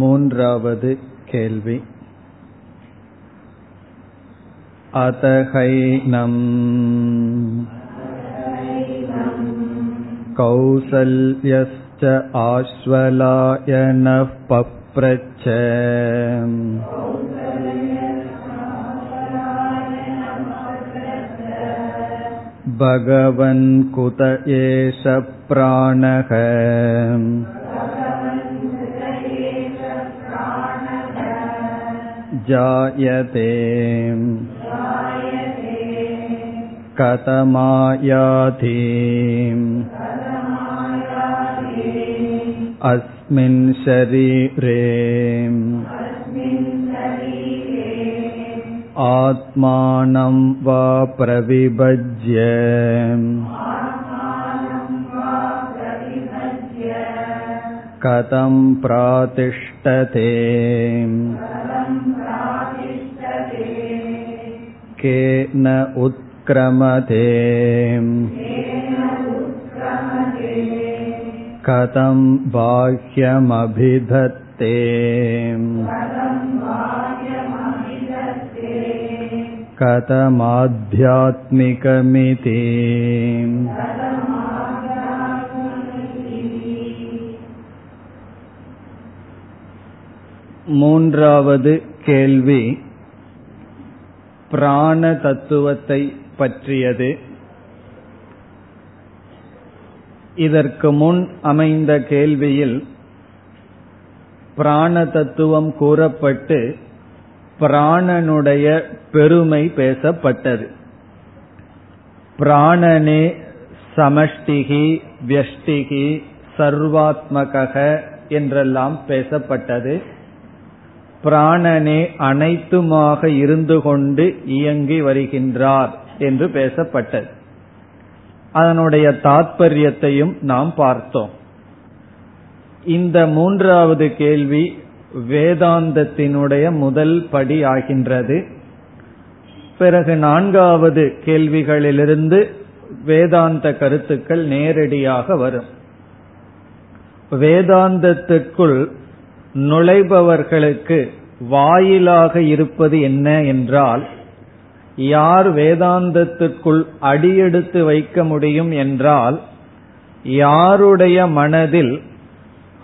மூன்றாவது கேள்வி अतहैनम् कौसल्यश्च आश्वलायनः पप्रच्छ भगवन् कुत एष प्राणः जायते कथमायाति अस्मिन् शरीरे आत्मानं वा प्रविभज्य कथं प्रातिष्ठते केन उत्क्रमते कथं बाह्यमभिधत्ते कथमाध्यात्मिकमिति மூன்றாவது கேள்வி பிராண தத்துவத்தை பற்றியது. இதற்கு முன் அமைந்த கேள்வியில் பிராண தத்துவம் கூறப்பட்டு பிராணனுடைய பெருமை பேசப்பட்டது. பிராணனே சமஷ்டிகி வியஷ்டிகி சர்வாத்மக என்றெல்லாம் பேசப்பட்டது. பிராணனே அனைத்துமாக இருந்து கொண்டு இயங்கி வருகின்றார் என்று பேசப்பட்டது. அதனுடைய தாத்பரியத்தையும் நாம் பார்த்தோம். இந்த மூன்றாவது கேள்வி வேதாந்தத்தினுடைய முதல் படி ஆகின்றது. பிறகு நான்காவது கேள்விகளிலிருந்து வேதாந்த கருத்துக்கள் நேரடியாக வரும். வேதாந்தத்திற்குள் நுழைபவர்களுக்கு வாயிலாக இருப்பது என்ன என்றால் யார் வேதாந்தத்திற்குள் அடியெடுத்து வைக்க முடியும் என்றால் யாருடைய மனதில்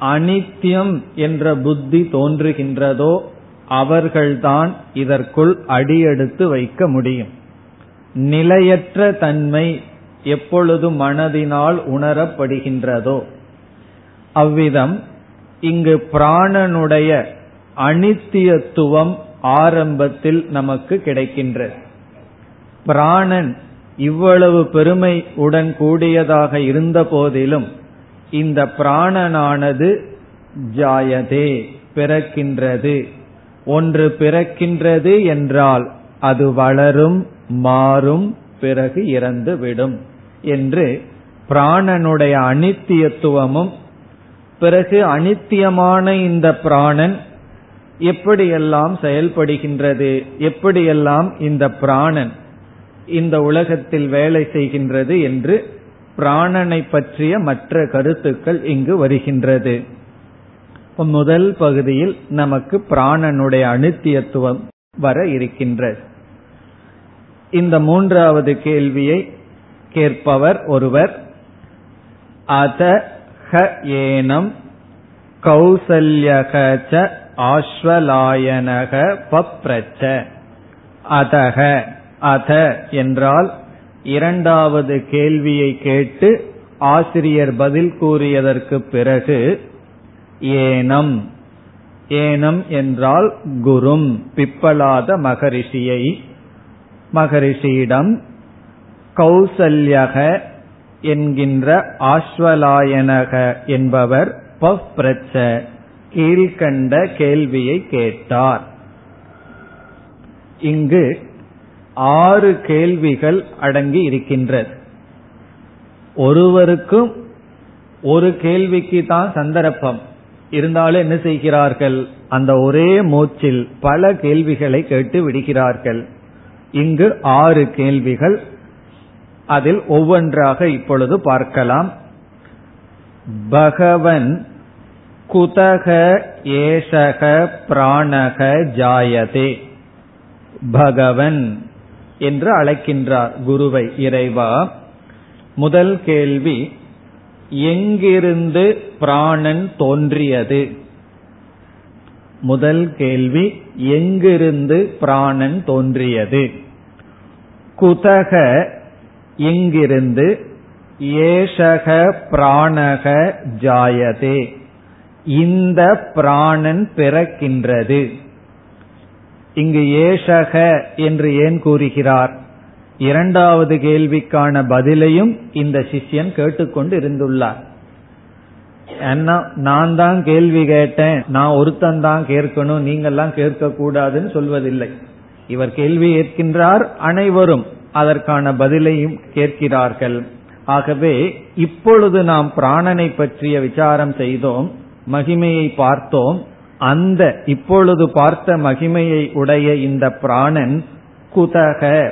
அனித்தியம் என்ற புத்தி தோன்றுகின்றதோ அவர்கள்தான் இதற்குள் அடியெடுத்து வைக்க முடியும். நிலையற்ற தன்மை எப்பொழுது மனதினால் உணரப்படுகின்றதோ அவ்விதம் இங்கு பிராணனுடைய அனித்தியத்துவம் ஆரம்பத்தில் நமக்கு கிடைக்கின்றது பிராணன் இவ்வளவு பெருமை உடன் கூடியதாக இருந்த போதிலும் இந்த பிராணனானது ஜாயதே பிறக்கின்றது. ஒன்று பிறக்கின்றது என்றால் அது வளரும் மாறும் பிறகு இறந்துவிடும் என்று பிராணனுடைய அனித்தியத்துவமும் பிறகு அனித்தியமான இந்த பிராணன் எப்படியெல்லாம் செயல்படுகின்றது? எப்படியெல்லாம் இந்த பிராணன் இந்த உலகத்தில் வேலை செய்கின்றது என்று பிராணனை பற்றிய மற்ற கருத்துக்கள் இங்கு வருகின்றது. முதல் பகுதியில் நமக்கு பிராணனுடைய அனித்தியத்துவம் வர இருக்கின்றது. இந்த மூன்றாவது கேள்வியை கேட்பவர் ஒருவர். அத ஹ ஏனம் கௌசல்யக ஆஸ்வலாயனக பப்ரச்ச. அதக அத என்றால் இரண்டாவது கேள்வியை கேட்டு ஆசிரியர் பதில் கூறியதற்கு பிறகு ஏனம். ஏனம் என்றால் குரும் பிப்பலாத மகரிஷியை. மகரிஷியிடம் கௌசல்யக என்கின்ற ஆஸ்வலாயனக என்பவர் பப்ரச்ச. கீழ்கண்ட கேள்வியை கேட்டார். இங்கு ஆறு கேள்விகள் அடங்கி இருக்கின்றது. ஒருவருக்கும் ஒரு கேள்விக்கு தான் சந்தர்ப்பம். இருந்தாலும் என்ன செய்கிறார்கள்? அந்த ஒரே மூச்சில் பல கேள்விகளை கேட்டு விடுகிறார்கள். இங்கு ஆறு கேள்விகள். அதில் ஒவ்வொன்றாக இப்பொழுது பார்க்கலாம். பகவன் குதக ஏஷக பிராணக ஜாயதே. பகவன் என்று அழைக்கின்றார் குருவை இறைவா. முதல் கேள்வி எங்கிருந்து பிராணன் தோன்றியது? முதல் கேள்வி எங்கிருந்து பிராணன் தோன்றியது? குதக எங்கிருந்து ஏஷக பிராணக ஜாயதே. இந்த பிராணன் பிறக்கின்றது. இங்கு ஏஷக என்று ஏன் கூறுகிறார்? இரண்டாவது கேள்விக்கான பதிலையும் இந்த சிஷ்யன் கேட்டுக்கொண்டு இருந்துள்ளார். நான் தான் கேள்வி கேட்டேன். நான் ஒருத்தன் தான் கேட்கணும். நீங்கெல்லாம் கேட்க கூடாதுன்னு சொல்வதில்லை. இவர் கேள்வி ஏற்கின்றார் அனைவரும் அதற்கான பதிலையும் கேட்கிறார்கள். ஆகவே இப்பொழுது நாம் பிராணனை பற்றிய விசாரம் செய்தோம். மகிமையை பார்த்தோம். அந்த இப்பொழுது பார்த்த மகிமையை உடைய இந்த பிராணன் குதக.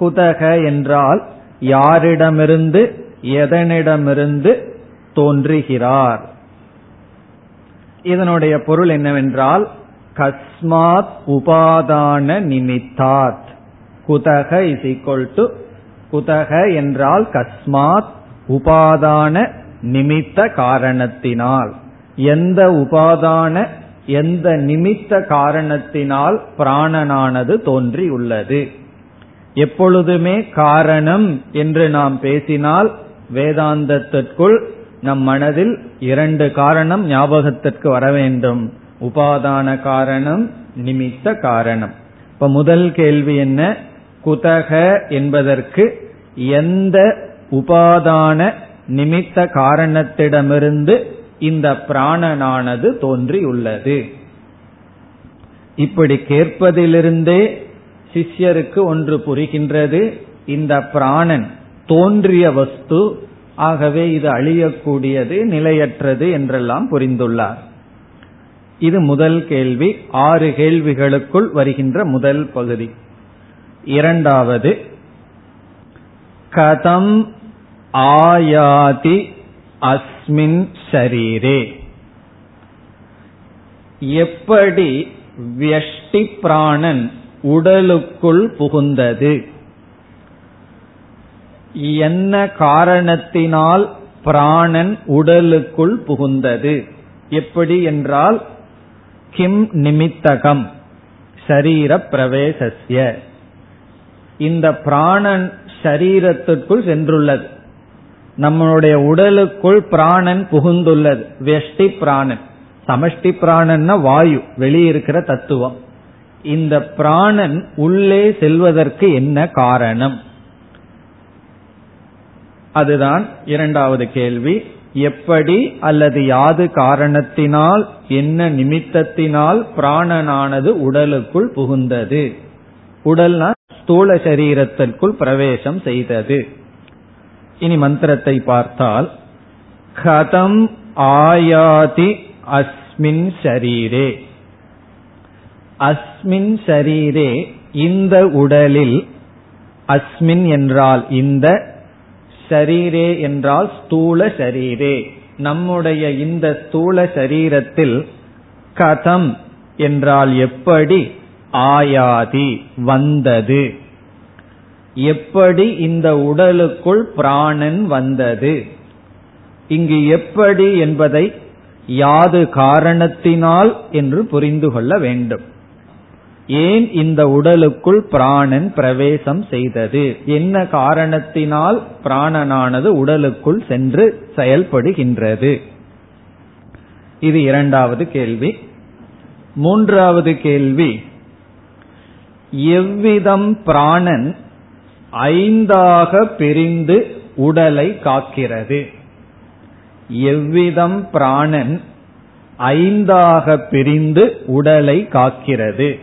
குதக என்றால் யாரிடமிருந்து எதனிடமிருந்து தோன்றுகிறார். இதனுடைய பொருள் என்னவென்றால் கஸ்மாத் உபாதான நிமித்தாத். குதக இஸ் ஈக்வல் டு குதக என்றால் கஸ்மாத் உபாதான நிமித்த காரணத்தினால். எந்த உபாதான எந்த நிமித்த காரணத்தினால் பிராணனானது தோன்றியுள்ளது. எப்பொழுதுமே காரணம் என்று நாம் பேசினால் வேதாந்தத்திற்குள் நம் மனதில் இரண்டு காரணம் ஞாபகத்திற்கு வர வேண்டும். உபாதான காரணம் நிமித்த காரணம். இப்ப முதல் கேள்வி என்ன? குதக என்பதற்கு எந்த உபாதான நிமித்த காரணத்திடமிருந்து இந்த பிராணனானது தோன்றியுள்ளது. இப்படி கேட்பதிலிருந்தே சிஷ்யருக்கு ஒன்று புரிகின்றது. இந்த பிராணன் தோன்றிய வஸ்து ஆகவே இது அழியக்கூடியது நிலையற்றது என்றெல்லாம் புரிந்துள்ளார். இது முதல் கேள்வி. ஆறு கேள்விகளுக்குள் வருகின்ற முதல் பகுதி. இரண்டாவது கதம் ஆயாதி அஸ்மின் சரீரே எப்படி வியஷ்டி பிராணன் உடலுக்குள் புகுந்தது? என்ன காரணத்தினால் பிராணன் உடலுக்குள் புகுந்தது? எப்படி என்றால் கிம் நிமித்தகம் சரீர பிரவேசஸ்ய. இந்த பிராணன் சரீரத்திற்குள் சென்றுள்ளது. நம்மளுடைய உடலுக்குள் பிராணன் புகுந்துள்ளது. வெஷ்டி பிராணன். சமஷ்டி பிராணன்னா வாயு வெளியிருக்கிற தத்துவம். இந்த பிராணன் உள்ளே செல்வதற்கு என்ன காரணம்? அதுதான் இரண்டாவது கேள்வி. எப்படி அல்லது யாது காரணத்தினால் என்ன நிமித்தத்தினால் பிராணனானது உடலுக்குள் புகுந்தது? உடல்னா ஸ்தூல சரீரத்திற்குள் பிரவேசம் செய்தது. இனி மந்திரத்தை பார்த்தால் கதம் ஆயாதி அஸ்மின் ஷரீரே. அஸ்மின் ஷரீரே இந்த உடலில் அஸ்மின் என்றால் இந்த ஷரீரே என்றால் ஸ்தூல ஷரீரே. நம்முடைய இந்த ஸ்தூல சரீரத்தில் கதம் என்றால் எப்படி? ஆயாதி வந்தது. எப்படி இந்த உடலுக்குள் பிராணன் வந்தது? இங்கு எப்படி என்பதை யாது காரணத்தினால் என்று புரிந்து கொள்ள வேண்டும். ஏன் இந்த உடலுக்குள் பிராணன் பிரவேசம் செய்தது? என்ன காரணத்தினால் பிராணனானது உடலுக்குள் சென்று செயல்படுகின்றது? இது இரண்டாவது கேள்வி. மூன்றாவது கேள்வி எவ்விதம் பிராணன் ஐந்தாக பிரிந்து உடலை காக்கிறது. எவ்விதம் பிராணன் ஐந்தாக பிரிந்து உடலை காக்கிறது.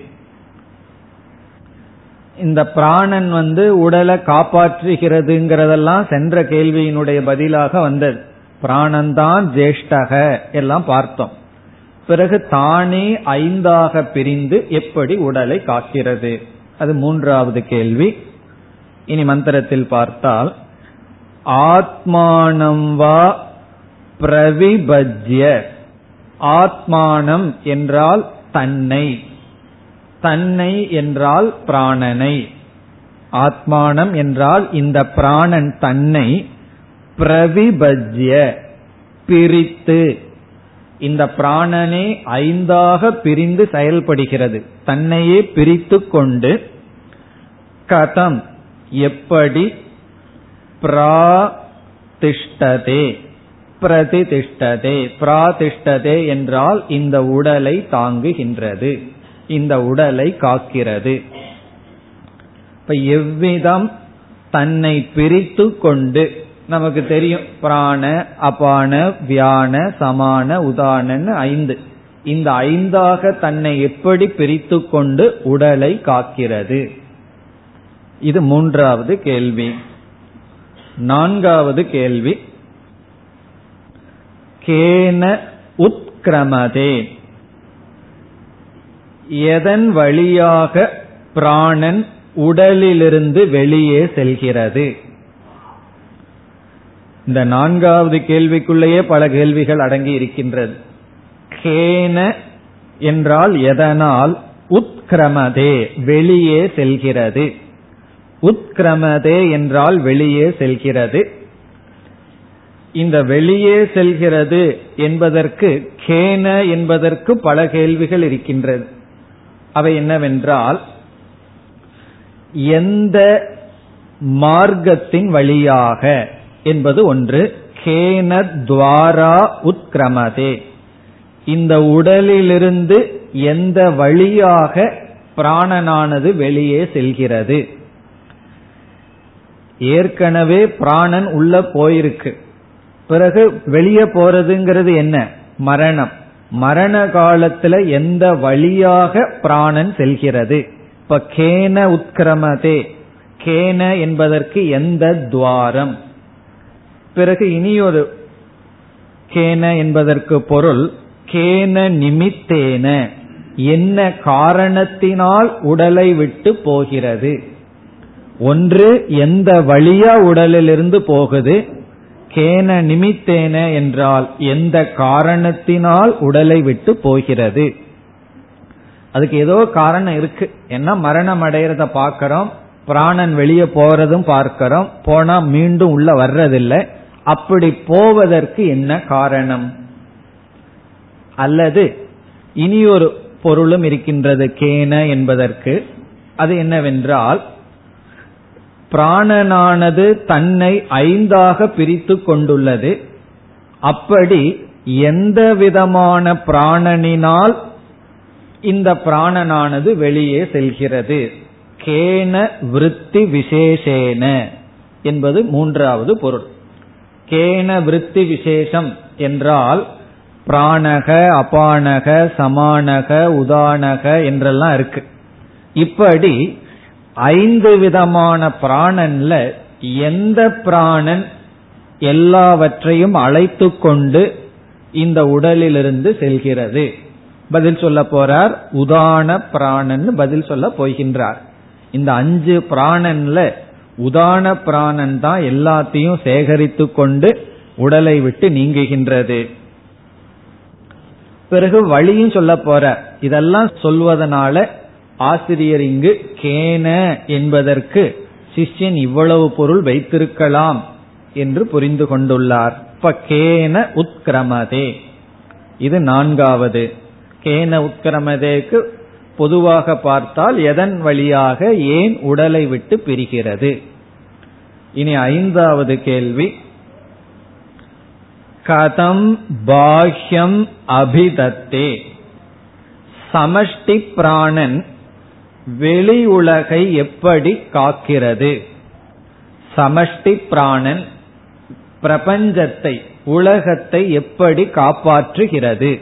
இந்த பிராணன் வந்து உடலை காப்பாற்றுகிறதுங்கிறதெல்லாம் சென்ற கேள்வியினுடைய பதிலாக வந்தது. பிராணன்தான் ஜேஷ்டக எல்லாம் பார்த்தோம். பிறகு தானே ஐந்தாக பிரிந்து எப்படி உடலை காக்கிறது? அது மூன்றாவது கேள்வி. இனி மந்திரத்தில் பார்த்தால் ஆத்மானம் வா பிரவிபஜ்ய. ஆத்மானம் என்றால் தன்னை. தன்னை என்றால் பிராணனை. ஆத்மானம் என்றால் இந்த பிராணன் தன்னை பிரவிபஜ்ய பிரித்து. இந்த பிராணனே ஐந்தாக பிரிந்து செயல்படுகிறது. தன்னையே பிரித்து கொண்டு கதம். எப்படி? பிராதிஷ்டதே. பிரதிதிஷ்டதே பிராதிஷ்டதே என்றால் இந்த உடலை தாங்குகின்றது. இந்த உடலை காக்கிறது. இப்ப எவ்விதம் தன்னை பிரித்து கொண்டு நமக்கு தெரியும் பிராண அபான வியான சமான உதானன்னு ஐந்து. இந்த ஐந்தாக தன்னை எப்படி பிரித்து கொண்டு உடலை காக்கிறது? இது மூன்றாவது கேள்வி. நான்காவது கேள்வி. கேன உத்கிரமதே. எதன் வழியாக பிராணன் உடலிலிருந்து வெளியே செல்கிறது? இந்த நான்காவது கேள்விக்குள்ளேயே பல கேள்விகள் அடங்கி இருக்கின்றது. கேன என்றால் எதனால்? உத்கிரமதே வெளியே செல்கிறது. உத்கிரமதே என்றால் வெளியே செல்கிறது. இந்த வெளியே செல்கிறது என்பதற்கு கேன என்பதற்கு பல கேள்விகள் இருக்கின்றது. அவை என்னவென்றால் எந்த மார்க்கத்தின் வழியாக என்பது ஒன்று கேன துவாரா உத்கிரமதே. இந்த உடலிலிருந்து எந்த வழியாக பிராணனானது வெளியே செல்கிறது. ஏற்கனவே பிராணன் உள்ள போயிருக்கு. பிறகு வெளியே போறதுங்கிறது என்ன? மரணம். மரண காலத்துல எந்த வழியாக பிராணன் செல்கிறது? இப்ப கேன உத்கிரமதே. கேன என்பதற்கு எந்த துவாரம்? பிறகு இனியொரு கேன என்பதற்கு பொருள் கேன நிமித்தேன. என்ன காரணத்தினால் உடலை விட்டு போகிறது? ஒன்று எந்த வழியா உடலிலிருந்து போகுது? கேன நிமித்தேன என்றால் எந்த காரணத்தினால் உடலை விட்டு போகிறது? அதுக்கு ஏதோ காரணம் இருக்கு. என்ன? மரணம் அடைகிறத பார்க்கிறோம் பிராணன் வெளியே போறதும் பார்க்கிறோம் போனா மீண்டும் உள்ள வர்றதில்லை. அப்படி போவதற்கு என்ன காரணம்? அல்லது இனி ஒரு பொருளும் இருக்கின்றது கேன என்பதற்கு. அது என்னவென்றால் பிராணனானது தன்னை ஐந்தாக பிரித்து கொண்டுள்ளது. அப்படி எந்த விதமான பிராணனினால் இந்த பிராணனானது வெளியே செல்கிறது? கேன விருத்தி விசேஷேன என்பது மூன்றாவது பொருள். கேன விருத்தி விசேஷம் என்றால் பிராணக அபானக சமானக உதானக என்றெல்லாம் இருக்கு. இப்படி ஐந்து விதமான பிராணன்ல எந்த பிராணன் எல்லாவற்றையும் அழைத்து கொண்டு இந்த உடலிலிருந்து செல்கிறது. பதில் சொல்ல போறார் உதான பிராணன் பதில் சொல்ல போகின்றார். இந்த அஞ்சு பிராணன்ல உதான பிராணன் தான் எல்லாத்தையும் சேகரித்து கொண்டு உடலை விட்டு நீங்குகின்றது. பிறகு வழியும் சொல்ல போற இதெல்லாம் சொல்வதனால ஆசிரியர் இங்கு கேன என்பதற்கு சிஷ்யன் இவ்வளவு பொருள் வைத்திருக்கலாம் என்று புரிந்து கொண்டுள்ளார். இப்ப கேன உத்கிரமதே. இது நான்காவது. கேன உத்கிரமதேக்கு பொதுவாக பார்த்தால் எதன் வழியாக ஏன் உடலை விட்டு பிரிகிறது? இனி ஐந்தாவது கேள்வி. கதம் பாஹ்யம் அபிதத்தே. சமஷ்டி பிராணன் வெளி உலகை எப்படி காக்கிறது? சமஷ்டி பிராணன் பிரபஞ்சத்தை உலகத்தை எப்படி காப்பாற்றுகிறது?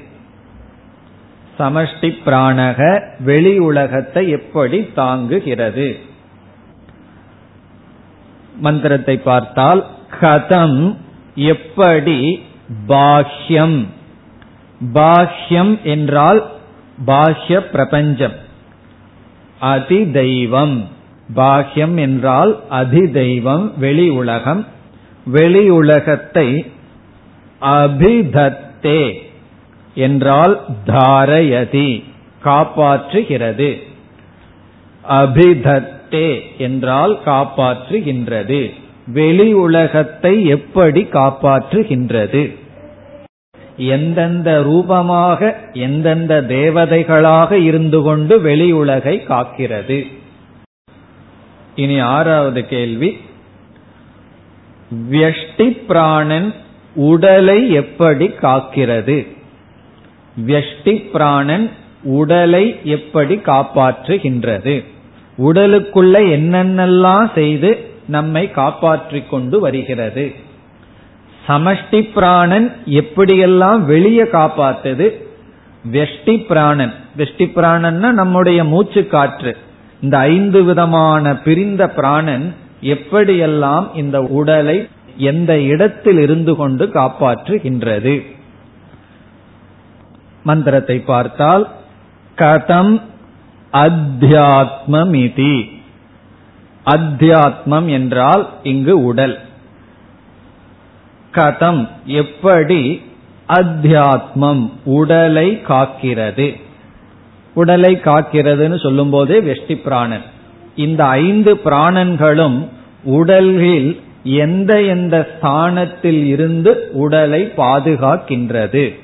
சமஷ்டி பிராணக வெளி உலகத்தை எப்படி தாங்குகிறது? மந்திரத்தை பார்த்தால் கதம் எப்படி பாஹ்யம்? பாஹ்யம் என்றால் பாஹ்ய பிரபஞ்சம். அதிதெய்வம். பாஹ்யம் என்றால் அதிதெய்வம் வெளி உலகம். வெளி உலகத்தை அபிதத்தே என்றால் தாரயதி காப்பாற்றுகிறது. அபிதத்தே என்றால் காப்பாற்றுகின்றது. வெளி உலகத்தை எப்படி காப்பாற்றுகின்றது? எந்தெந்த ரூபமாக எந்தெந்த தேவதைகளாக இருந்து கொண்டு வெளி உலகை காக்கிறது? இனி ஆறாவது கேள்வி. வியஷ்டி பிராணன் உடலை எப்படி காக்கிறது? வியஷ்டி பிராணன் உடலை எப்படி காப்பாற்றுகின்றது? உடலுக்குள்ள என்னென்னலாம் செய்து நம்மை காப்பாற்றிக் கொண்டு வருகிறது? சமஷ்டி பிராணன் எப்படியெல்லாம் வெளியே காப்பாத்துது? வெஷ்டி பிராணன் வெஷ்டி பிராணன்னா நம்முடைய மூச்சு காற்று இந்த ஐந்து விதமான பிரிந்த பிராணன் எப்படியெல்லாம் இந்த உடலை எந்த இடத்தில் இருந்து கொண்டு காப்பாற்றுகின்றது? மந்திரத்தை பார்த்தால் கதம் அத்தியாத்மமிதி. அத்தியாத்மம் என்றால் இங்கு உடல். கதம் எப்படி அத்தியாத்மம் உடலை காக்கிறது. உடலை காக்கிறதுன்னு சொல்லும் போதே வெஷ்டி பிராணன். இந்த ஐந்து பிராணன்களும் உடலில் எந்த எந்த ஸ்தானத்தில் இருந்து உடலை பாதுகாக்கின்றது.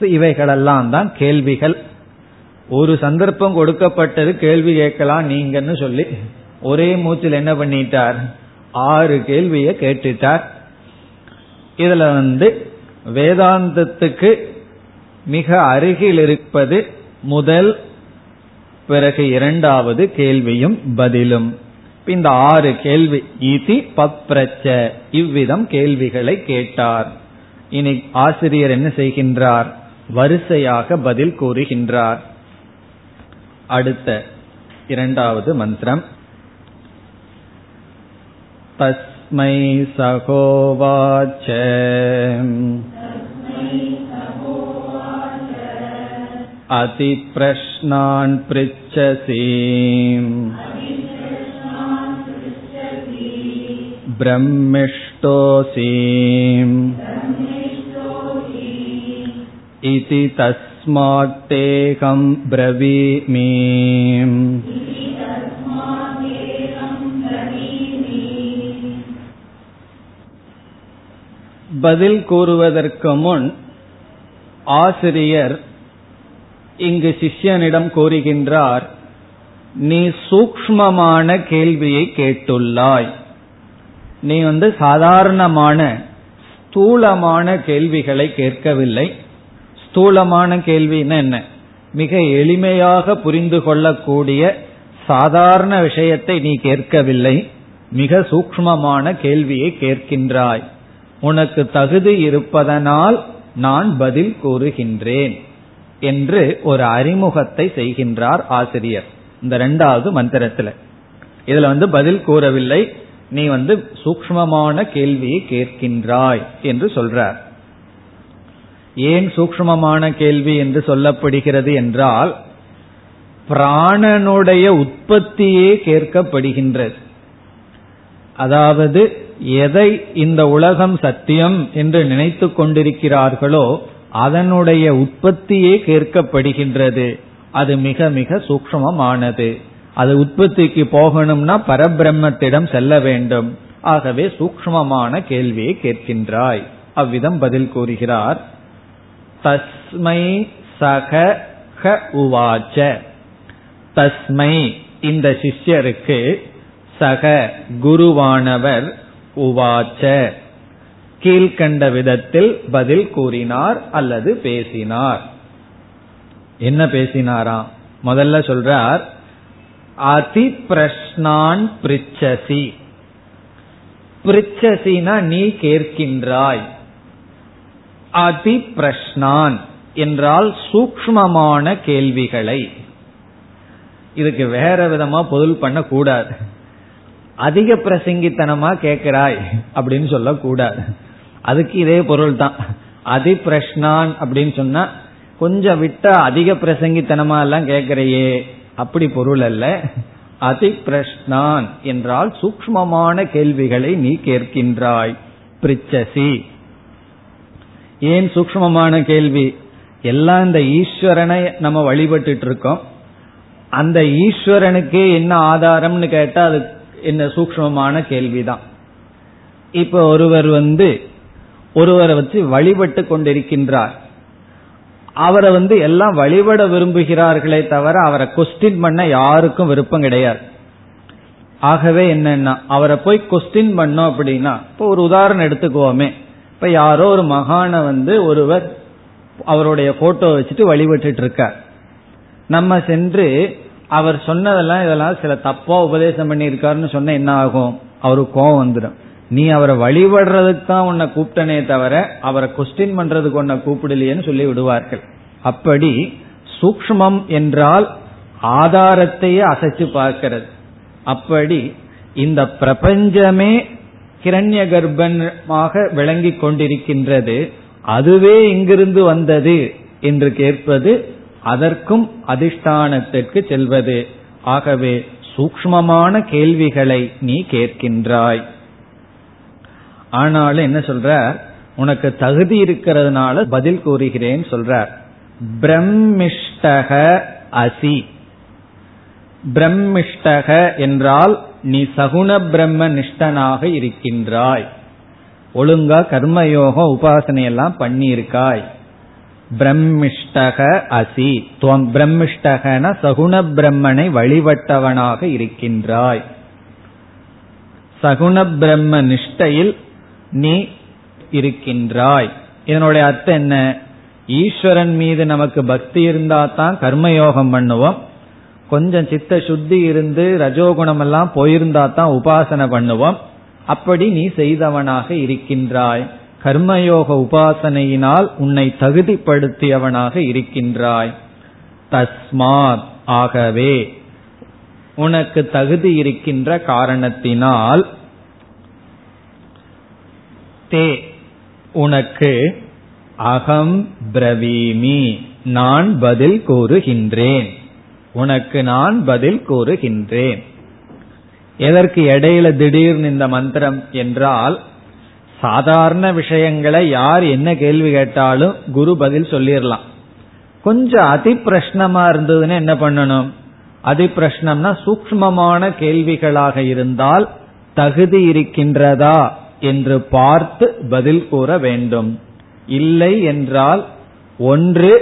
இவைகளெல்லாம் தான் கேள்விகள். ஒரு சந்தர்ப்பம் கொடுக்கப்பட்டது கேள்வி கேட்கலாம் நீங்கன்னு சொல்லி ஒரே மூச்சில் என்ன பண்ணிட்டார்? ஆறு கேள்வியை கேட்டுட்டார். இதுல வந்து வேதாந்தத்துக்கு மிக அருகில் இருப்பது முதல் பிறகு இரண்டாவது கேள்வியும் பதிலும். இந்த ஆறு கேள்வி இதி பப்ரச்ச இவ்விதம் கேள்விகளை கேட்டார். இனி ஆசிரியர் என்ன செய்கின்றார்? வரிசையாக பதில் கூறுகின்றார். அடுத்த இரண்டாவது மந்திரம். तस्मै सहोवाच अतिप्रश्नान् पृच्छसि ब्रह्मिष्टोऽसि इति तस्मात्तेऽहं ब्रवीमि பதில் கூறுவதற்கு முன் ஆசிரியர் இங்கு சிஷ்யனிடம் கூறுகின்றார் நீ சூக்மமான கேள்வியை கேட்டுள்ளாய். நீ வந்து சாதாரணமான ஸ்தூலமான கேள்விகளை கேட்கவில்லை. ஸ்தூலமான கேள்வின்னா என்ன? மிக எளிமையாக புரிந்து கொள்ளக்கூடிய சாதாரண விஷயத்தை நீ கேட்கவில்லை. மிக சூக்மமான கேள்வியை கேட்கின்றாய். உனக்கு தகுதி இருப்பதனால் நான் பதில் கூறுகின்றேன் என்று ஒரு அறிமுகத்தை செய்கின்றார் ஆசிரியர். இந்த ரெண்டாவது மந்திரத்துல. இதுல வந்து பதில் கூறவில்லை. நீ வந்து சூக்மமான கேள்வியை கேட்கின்றாய் என்று சொல்றார். ஏன் சூக்மமான கேள்வி என்று சொல்லப்படுகிறது என்றால் பிராணனுடைய உற்பத்தியே கேட்கப்படுகின்றது. அதாவது எதை இந்த உலகம் சத்தியம் என்று நினைத்து கொண்டிருக்கிறார்களோ அதனுடைய உற்பத்தியே கேட்கப்படுகின்றது. அது மிக மிக சூக்மமானது அது உற்பத்திக்கு போகணும்னா பரபிரம்மத்திடம் செல்ல வேண்டும். ஆகவே சூக்மமான கேள்வியை கேட்கின்றாய். அவ்விதம் பதில் கூறுகிறார். தஸ்மை சக ஹ உவாச்ச. தஸ்மை இந்த சிஷ்யருக்கு சக குருவானவர் உவாச்ச. கீழ்கண்ட விதத்தில் பதில் கூறினார் அல்லது பேசினார். என்ன பேசினாராம் முதல்ல சொல்றார் அதி பிரஷ்னான் பிரிச்சசி. பிரிச்சசினா நீ கேட்கின்றாய். அதி பிரஷ்னான் என்றால் சூக்மமான கேள்விகளை. இதுக்கு வேற விதமா பொருள் பண்ண கூடாது அதிக பிரசங்கித்தனமா கேட்கிறாய் அப்படின்னு சொல்லக்கூடாது. அதுக்கு இதே பொருள் தான் அதி பிரஷ்னான் அப்படின்னு சொன்னா கொஞ்சம் விட்டா அதிக பிரசங்கித்தனமா எல்லாம் கேட்கிறையே. அப்படி பொருள் அல்ல. அதி பிரஷ்னான் என்றால் சூக்மமான கேள்விகளை நீ கேட்கின்றாய். பிரிச்சசி. ஏன் சூக்மமான கேள்வி? எல்லாம் இந்த ஈஸ்வரனை நம்ம வழிபட்டு இருக்கோம். அந்த ஈஸ்வரனுக்கே என்ன ஆதாரம்னு கேட்டா அது என்ன சூக்மமான கேள்விதான். இப்ப ஒருவர் வந்து ஒருவரை வச்சு வழிபட்டு கொண்டிருக்கின்றார். அவரை வந்து எல்லாம் வழிபட விரும்புகிறார்களே தவிர அவரை கொஸ்டின் பண்ண யாருக்கும் விருப்பம் கிடையாது. ஆகவே என்னன்னா அவரை போய் கொஸ்டின் பண்ணோம் அப்படின்னா இப்போ ஒரு உதாரணம் எடுத்துக்குவோமே. இப்ப யாரோ ஒரு மகான வந்து ஒருவர் அவருடைய போட்டோ வச்சுட்டு வழிபட்டு இருக்கார். நம்ம சென்று அவர் சொன்னதெல்லாம் இதெல்லாம் சில தப்பா உபதேசம் பண்ணியிருக்காருன்னு சொன்ன என்ன ஆகும்? அவருக்கு கோவம் வந்துடும். நீ அவரை வழிபடுறதுக்கு தான் உன்னை கூப்பிட்டனே தவிர அவரை கொஸ்டின் பண்றதுக்கு உன்னை கூப்பிடலையேன்னு சொல்லி விடுவார்கள். அப்படி சூக்மம் என்றால் ஆதாரத்தையே அசைச்சு பார்க்கிறது. அப்படி இந்த பிரபஞ்சமே கிரண்ய கர்ப்பமாக விளங்கி கொண்டிருக்கின்றது. அதுவே இங்கிருந்து வந்தது என்று கேட்பது அதற்கும் அதிஷ்டானத்திற்கு செல்வது. ஆகவே சூக்மமான கேள்விகளை நீ கேட்கின்றாய். ஆனாலும் என்ன சொல்ற உனக்கு தகுதி இருக்கிறதுனால பதில் கூறுகிறேன் சொல்றார். பிரம்மிஷ்டக அசி. பிரம்மிஷ்டக என்றால் நீ சகுண பிரம்ம நிஷ்டனாக இருக்கின்றாய். ஒழுங்கா கர்மயோகம் உபாசனையெல்லாம் பண்ணியிருக்காய். பிரம்மிஷ்டக அசி. துவம் பிரம்மிஷ்டகன சகுண பிரம்மனை வழிபட்டவனாக இருக்கின்றாய். சகுண பிரம்ம நிஷ்டையில் நீ இருக்கின்றாய். இதனுடைய அர்த்தம் என்ன? ஈஸ்வரன் மீது நமக்கு பக்தி இருந்தா தான் கர்மயோகம் பண்ணுவோம். கொஞ்சம் சித்த சுத்தி இருந்து ரஜோகுணம் எல்லாம் போயிருந்தா தான் உபாசனை பண்ணுவோம். அப்படி நீ செய்தவனாக இருக்கின்றாய். கர்மயோக உபாசனையினால் உன்னை தகுதிப்படுத்தியவனாக இருக்கின்றாய். தஸ்மாத் ஆகவே உனக்கு தகுதி இருக்கின்ற காரணத்தினால் தே உனக்கு அகம் பிரவீமி நான் பதில் கூறுகின்றேன். உனக்கு நான் பதில் கூறுகின்றேன். எதற்கு இடையில திடீர்னு இந்த மந்திரம் என்றால் சாதாரண விஷயங்களை யார் என்ன கேள்வி கேட்டாலும் குரு பதில் சொல்லிடலாம் கொஞ்சம் அதி பிரஷ்னமா இருந்ததுன்னு என்ன பண்ணணும்? அதி பிரஷ்னம்னா சூக்மமான கேள்விகளாக இருந்தால் தகுதி இருக்கின்றதா என்று பார்த்து பதில் கூற வேண்டும். இல்லை என்றால் ஒன்று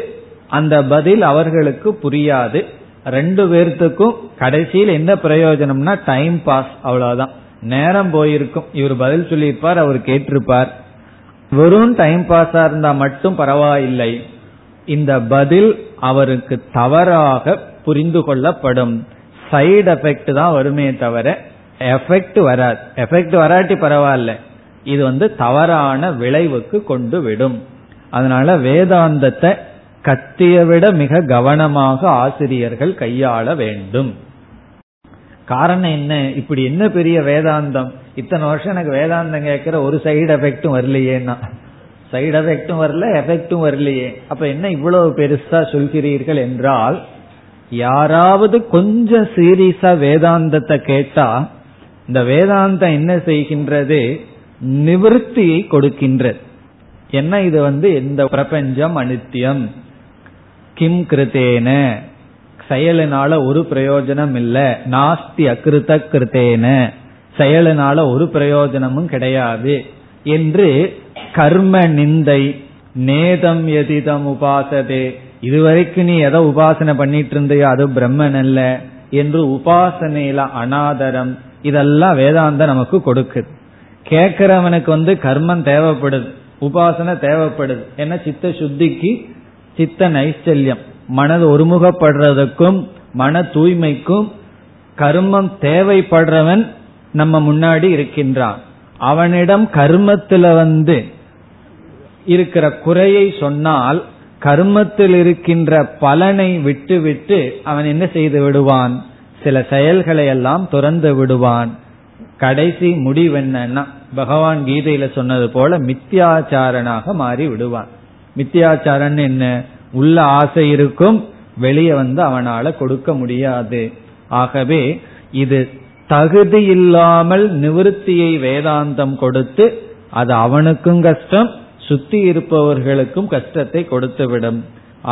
அந்த பதில் அவர்களுக்கு புரியாது. ரெண்டு பேர்த்துக்கும் கடைசியில் என்ன பிரயோஜனம்னா டைம் பாஸ் அவ்வளவுதான். நேரம் போயிருக்கும். இவர் பதில் சொல்லியிருப்பார் அவர் கேட்டிருப்பார். வெறும் டைம் பாஸா இருந்தா மட்டும் பரவாயில்லை. இந்த பதில் அவருக்கு தவறாக புரிந்து கொள்ளப்படும். சைடு எஃபெக்ட் தான் வருமே தவிர எஃபெக்ட் வராது. எஃபெக்ட் வராட்டி பரவாயில்ல. இது வந்து தவறான விளைவுக்கு கொண்டு விடும். அதனால வேதாந்தத்தை கத்திய விட மிக கவனமாக ஆசிரியர்கள் கையாள வேண்டும். காரணம் என்ன? இப்படி என்ன பெரிய வேதாந்தம்? இத்தனை வருஷம் எனக்கு வேதாந்தம் கேட்கிற ஒரு சைடு எஃபெக்டும் வரலையேன்னா. சைடு எஃபெக்டும் வரல எஃபெக்டும் வரலையே. அப்ப என்ன இவ்வளவு பெருசா சொல்கிறீர்கள் என்றால் யாராவது கொஞ்சம் சீரியஸா வேதாந்தத்தை கேட்டா இந்த வேதாந்தம் என்ன செய்கின்றது? நிவர்த்தியை கொடுக்கின்றது. என்ன இது வந்து? எந்த பிரபஞ்சம் அனித்தியம் கிம் கிருத்தேன. செயலினால ஒரு பிரயோஜனம் இல்ல நாஸ்தி அகிருத்த கிருத்தேன செயலினால ஒரு பிரயோஜனமும் கிடையாது. என்று கர்ம நிந்தை நேதம் எதிதம் உபாசதே. இதுவரைக்கும் நீ எதை உபாசனை பண்ணிட்டு இருந்தையோ அது பிரம்மன் அல்ல என்று உபாசனையில அனாதரம் இதெல்லாம் வேதாந்தம் நமக்கு கொடுக்குது. கேட்கிறவனுக்கு வந்து கர்மம் தேவைப்படுது உபாசனை தேவைப்படுது. ஏன்னா சித்த சுத்திக்கு சித்த நைச்சல்யம் மனது ஒருமுகப்படுறதுக்கும் மன தூய்மைக்கும் கர்மம் தேவைப்படுறவன் நம்ம முன்னாடி இருக்கின்றான். அவனிடம் கர்மத்தில் வந்து இருக்கிற குறையை சொன்னால் கர்மத்தில் இருக்கின்ற பலனை விட்டு விட்டு அவன் என்ன செய்து விடுவான்? சில செயல்களை எல்லாம் துறந்து விடுவான். கடைசி முடிவு என்னன்னா பகவான் கீதையில சொன்னது போல மித்தியாச்சாரனாக மாறி விடுவான். மித்தியாச்சாரன் என்ன? உள்ள ஆசை இருக்கும் வெளியே வந்து அவனால கொடுக்க முடியாது. ஆகவே இது தகுதி இல்லாமல் நிவிருத்தியை வேதாந்தம் கொடுத்து அது அவனுக்கும் கஷ்டம் சுத்தி இருப்பவர்களுக்கும் கஷ்டத்தை கொடுத்துவிடும்.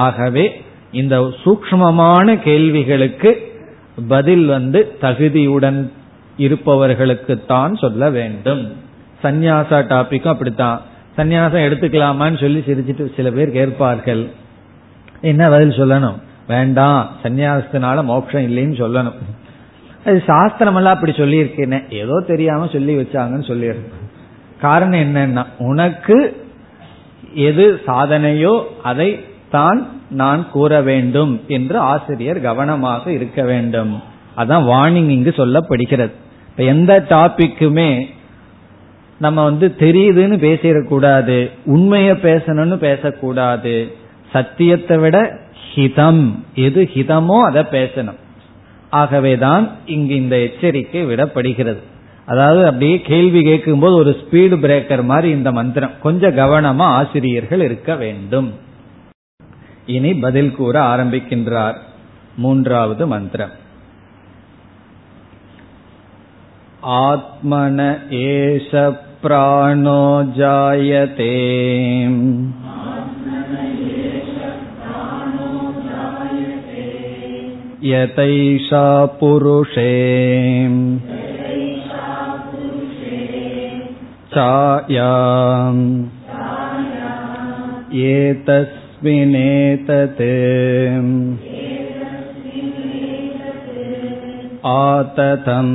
ஆகவே இந்த சூக்மமான கேள்விகளுக்கு பதில் வந்து தகுதியுடன் இருப்பவர்களுக்குத்தான் சொல்ல வேண்டும். சந்நியாசா டாபிக்கும் அப்படித்தான். சந்நியாசம் எடுத்துக்கலாமான்னு சொல்லி சிரிச்சிட்டு சில பேர் கேட்பார்கள். என்ன பதில் சொல்லணும்? வேண்டாம். சன்னியாசத்தினால மோட்சம் இல்லைன்னு சொல்லணும். அது சாஸ்திரம் எல்லாம் அப்படி சொல்லியிருக்கேன் ஏதோ தெரியாம சொல்லி வச்சாங்கன்னு சொல்லியிருக்கேன் காரணம் என்னன்னா உனக்கு எது சாதனையோ அதை தான் நான் கூற வேண்டும் என்று ஆசிரியர் கவனமாக இருக்க வேண்டும். அதான் வார்னிங் இங்கு சொல்லப்படுகிறது. இப்ப எந்த டாபிக்குமே நம்ம வந்து தெரியுதுன்னு பேசிடக்கூடாது. உண்மையை பேசணும்னு பேசக்கூடாது. சத்தியத்தை விட ஹிதம். எது ஹிதமோ அதை பேசணும். ஆகவேதான் இங்கு இந்த எச்சரிக்கை விடப்படுகிறது. அதாவது அப்படியே கேள்வி கேட்கும் போது ஒரு ஸ்பீடு பிரேக்கர் மாதிரி இந்த மந்திரம். கொஞ்சம் கவனமா ஆசிரியர்கள் இருக்க வேண்டும். இனி பதில் கூற ஆரம்பிக்கின்றார் மூன்றாவது மந்திரம். ஆத்மன ஏஷ பிராணோ ஜாயதே यतैषा पुरुषे छायाम् एतस्मिनेतत् आततम्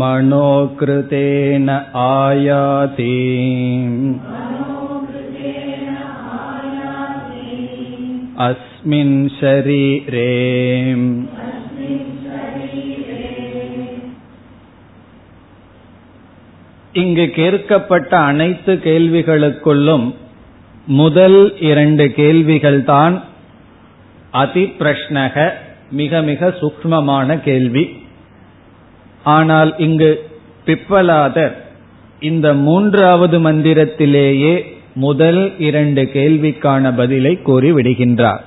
मनोकृतेन आयाति अस्मिन् शरीरे இங்கு கேட்கப்பட்ட அனைத்து கேள்விகளுக்குள்ளும் முதல் இரண்டு கேள்விகள்தான் அதி பிரஷ்னக மிக மிக சூக்மமான கேள்வி ஆனால் இங்கு பிப்பலாதர் இந்த மூன்றாவது மந்திரத்திலேயே முதல் இரண்டு கேள்விக்கான பதிலை கூறி விடுகின்றார்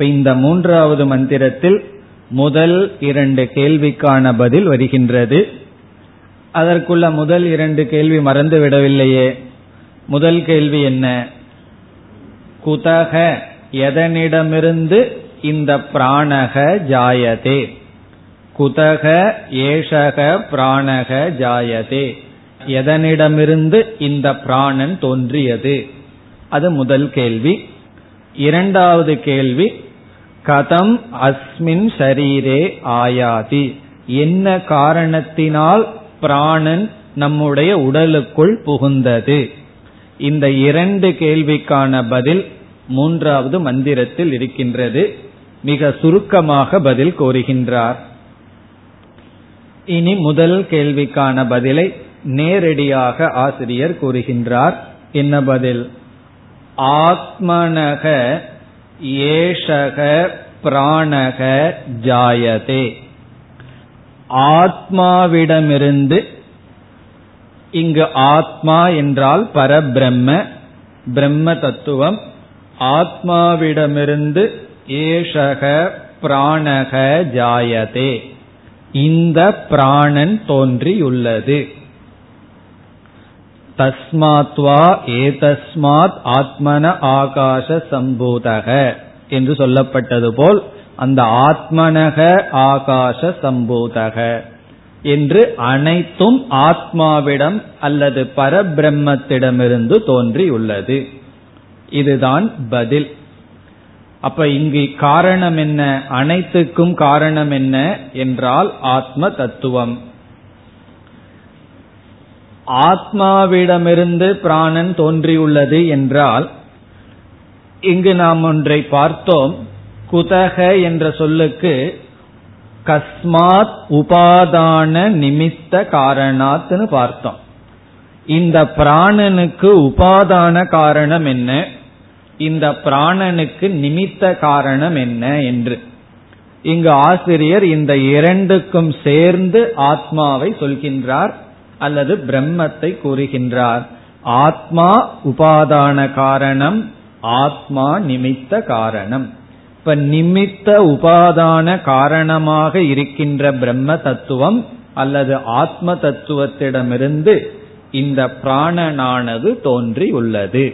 இப்ப இந்த மூன்றாவது மந்திரத்தில் முதல் இரண்டு கேள்விக்கான பதில் வருகின்றது. அதற்குள்ள முதல் இரண்டு கேள்வி மறந்து விடவில்லையே. முதல் கேள்வி என்ன? குதக எதனிடமிருந்து இந்த பிராணக ஜாயதே? குதக ஏஷக பிராணக ஜாயதே? எதனிடமிருந்து இந்த பிராணன் தோன்றியது? அது முதல் கேள்வி. இரண்டாவது கேள்வி கதம் அஸ்மின் ஷரீரே ஆயாதி. என்ன காரணத்தினால் பிராணன் நம்முடைய உடலுக்குள் புகுந்தது? இந்த இரண்டு கேள்விக்கான பதில் மூன்றாவது மந்திரத்தில் இருக்கின்றது. மிக சுருக்கமாக பதில் கோருகின்றார். இனி முதல் கேள்விக்கான பதிலை நேரடியாக ஆசிரியர் கூறுகின்றார். என்ன பதில்? ஆத்மனக ஏஷக பிராணக ஜாயதே. ஆத்மாவிடமிருந்து இங்கு ஆத்மா என்றால் பரபிரம்ம பிரம்ம தத்துவம். ஆத்மாவிடமிருந்து ஏஷக பிராணக ஜாயதே. இந்த பிராணன் தோன்றியுள்ளது. தஸ்மாத்வா ஏதஸ்மாத் ஆத்மன ஆகாச சம்பூதக என்று சொல்லப்பட்டது போல் அந்த ஆத்மனக ஆகாச சம்பூதக என்று அனைத்தும் ஆத்மாவிடம் அல்லது பரபிரம்மத்திடமிருந்து தோன்றியுள்ளது. இதுதான் பதில். அப்ப இங்கு காரணம் என்ன? அனைத்துக்கும் காரணம் என்ன? என்றால் ஆத்ம தத்துவம். ஆத்மாவிடமிருந்து பிராணன் தோன்றியுள்ளது என்றால் இங்கு நாம் ஒன்றை பார்த்தோம். குதக என்ற சொல்லுக்கு கஸ்மாத் உபாதான நிமித்த காரணாத்னு பார்த்தோம். இந்த பிராணனுக்கு உபாதான காரணம் என்ன? இந்த பிராணனுக்கு நிமித்த காரணம் என்ன என்று. இங்கு ஆசிரியர் இந்த இரண்டுக்கும் சேர்ந்து ஆத்மாவை சொல்கின்றார். அல்லது பிரம்மத்தை கூறுகின்றார். ஆத்மா உபாதான காரணம் ஆத்மா நிமித்த காரணம். இப்ப நிமித்த உபாதான காரணமாக இருக்கின்ற பிரம்ம தத்துவம் அல்லது ஆத்ம தத்துவத்திடமிருந்து இந்த பிராணனானது தோன்றியுள்ளது.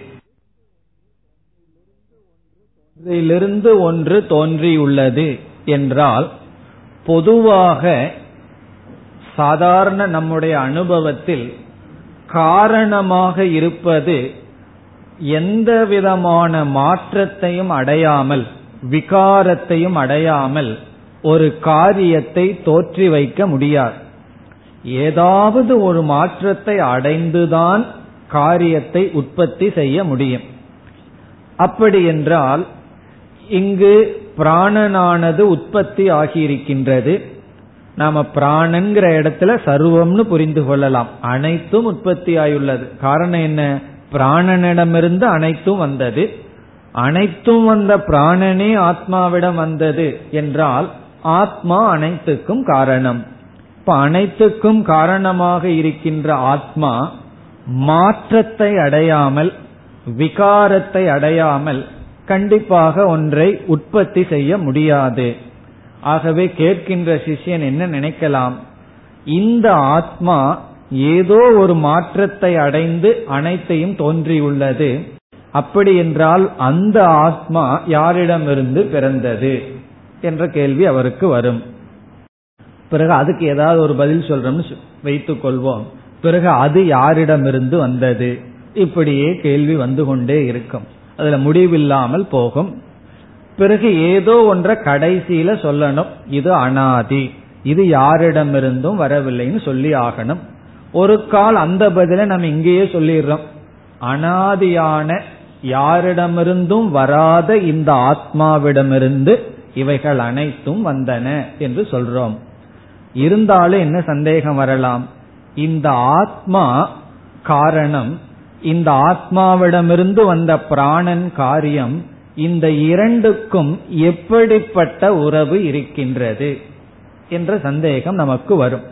இதிலிருந்து ஒன்று தோன்றியுள்ளது என்றால் பொதுவாக சாதாரண நம்முடைய அனுபவத்தில் காரணமாக இருப்பது எந்த விதமான மாற்றத்தையும் அடையாமல் விகாரத்தையும் அடையாமல் ஒரு காரியத்தை தோற்றி வைக்க முடியாது. ஏதாவது ஒரு மாற்றத்தை அடைந்துதான் காரியத்தை உற்பத்தி செய்ய முடியும். அப்படி என்றால் இங்கு பிராணனானது உற்பத்தி ஆகியிருக்கின்றது. நாம பிராணங்கிற இடத்துல சர்வம்னு புரிந்து கொள்ளலாம். அனைத்தும் உற்பத்தி ஆயுள்ளது. காரணம் என்ன? பிராணனிடமிருந்து அனைத்தும் வந்தது. அனைத்தும் வந்த பிராணனே ஆத்மாவிடம் வந்தது என்றால் ஆத்மா அனைத்துக்கும் காரணம். இப்ப அனைத்துக்கும் காரணமாக இருக்கின்ற ஆத்மா மாற்றத்தை அடையாமல் விகாரத்தை அடையாமல் கண்டிப்பாக ஒன்றை உற்பத்தி செய்ய முடியாது. ஆகவே கேட்கின்ற சிஷ்யன் என்ன நினைக்கலாம்? இந்த ஆத்மா ஏதோ ஒரு மாற்றத்தை அடைந்து அனைத்தையும் தோன்றியுள்ளது. அப்படி என்றால் அந்த ஆத்மா யாரிடமிருந்து பிறந்தது? என்ற கேள்வி அவருக்கு வரும். பிறகு அதுக்கு ஏதாவது ஒரு பதில் சொல்றோம்னு வைத்துக் கொள்வோம். பிறகு அது யாரிடமிருந்து வந்தது? இப்படியே கேள்வி வந்து கொண்டே இருக்கும். அதுல முடிவில்லாமல் போகும். பிறகு ஏதோ ஒன்றை கடைசியில சொல்லணும். இது அனாதி. இது யாரிடமிருந்தும் வரவில்லைன்னு சொல்லி ஆகணும். ஒரு கால் அந்த பதில நம்ம இங்கேயே சொல்லிடுறோம். அனாதியான யாரிடமிருந்தும் வராத இந்த ஆத்மாவிடமிருந்து இவைகள் அனைத்தும் வந்தன என்று சொல்றோம். இருந்தாலும் என்ன சந்தேகம் வரலாம்? இந்த ஆத்மா காரணம் இந்த ஆத்மாவிடமிருந்து வந்த பிராணன் காரியம் இந்த இரண்டுக்கும் எப்படிப்பட்ட உறவு இருக்கின்றது என்ற சந்தேகம் நமக்கு வரும்.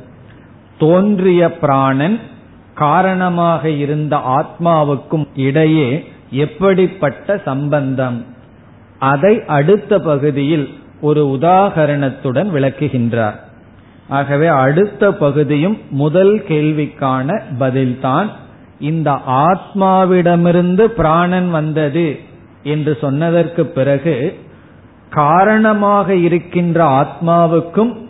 தோன்றிய பிராணன் காரணமாக இருந்த ஆத்மாவுக்கும் இடையே எப்படிப்பட்ட சம்பந்தம்? அதை அடுத்த பகுதியில் ஒரு உதாகரணத்துடன் விளக்குகின்றார். ஆகவே அடுத்த பகுதியும் முதல் கேள்விக்கான பதில்தான் இந்த ஆத்மாவிடமிருந்து பிராணன் வந்தது என்று சொன்னதற்கு பிறகு காரணமாக இருக்கின்ற ஆத்மாவுக்கும்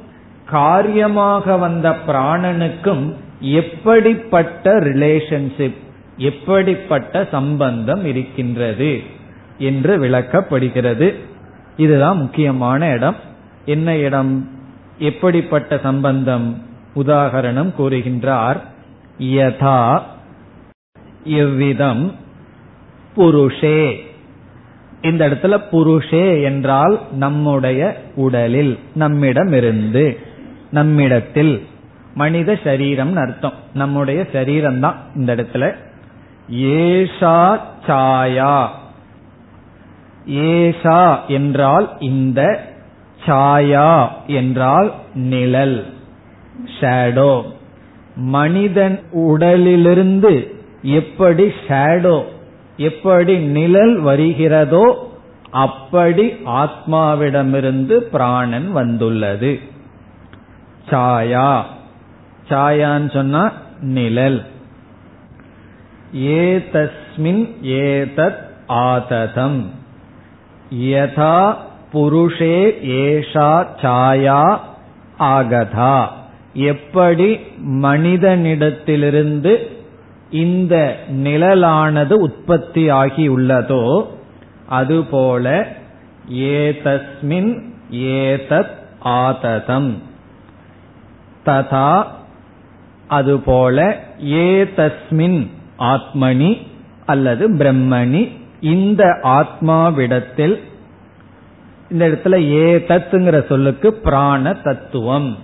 காரியமாக வந்த பிராணனுக்கும் எப்படிப்பட்ட ரிலேஷன்ஷிப் எப்படிப்பட்ட சம்பந்தம் இருக்கின்றது என்று விளக்கப்படுகிறது. இதுதான் முக்கியமான இடம். என்ன இடம்? எப்படிப்பட்ட சம்பந்தம்? உதாகரணம் கூறுகின்றார். யதா எவ்விதம்? புருஷே. இந்த இடத்துல புருஷே என்றால் நம்முடைய உடலில் நம்மிடமிருந்து நம்மிடத்தில். மனித சரீரம் அர்த்தம். நம்முடைய சரீரம் தான் இந்த இடத்துல. ஏஷா சாயா. ஏஷா என்றால் இந்த சாயா என்றால் நிழல் ஷேடோ. மனிதன் உடலிலிருந்து எப்படி ஷேடோ எப்படி நிழல் வருகிறதோ அப்படி ஆத்மாவிடமிருந்து பிராணன் வந்துள்ளது. சாயா. சாயான்னு சொன்னா நிழல். ஏதஸ்மின் ஏதத் ஆததம். யதா புருஷே ஏஷா சாயா ஆகதா. எப்படி மனிதனிடத்திலிருந்து இந்த நிழலானது உற்பத்தி ஆகியுள்ளதோ அதுபோல ஏதஸ்மின் ஏதத் ஆததம். ததா அதுபோல ஏதஸ்மின் ஆத்மனி அல்லது பிரம்மணி இந்த ஆத்மாவிடத்தில் இந்த இடத்துல ஏ தத்துங்கிற சொல்லுக்கு பிராண தத்துவம்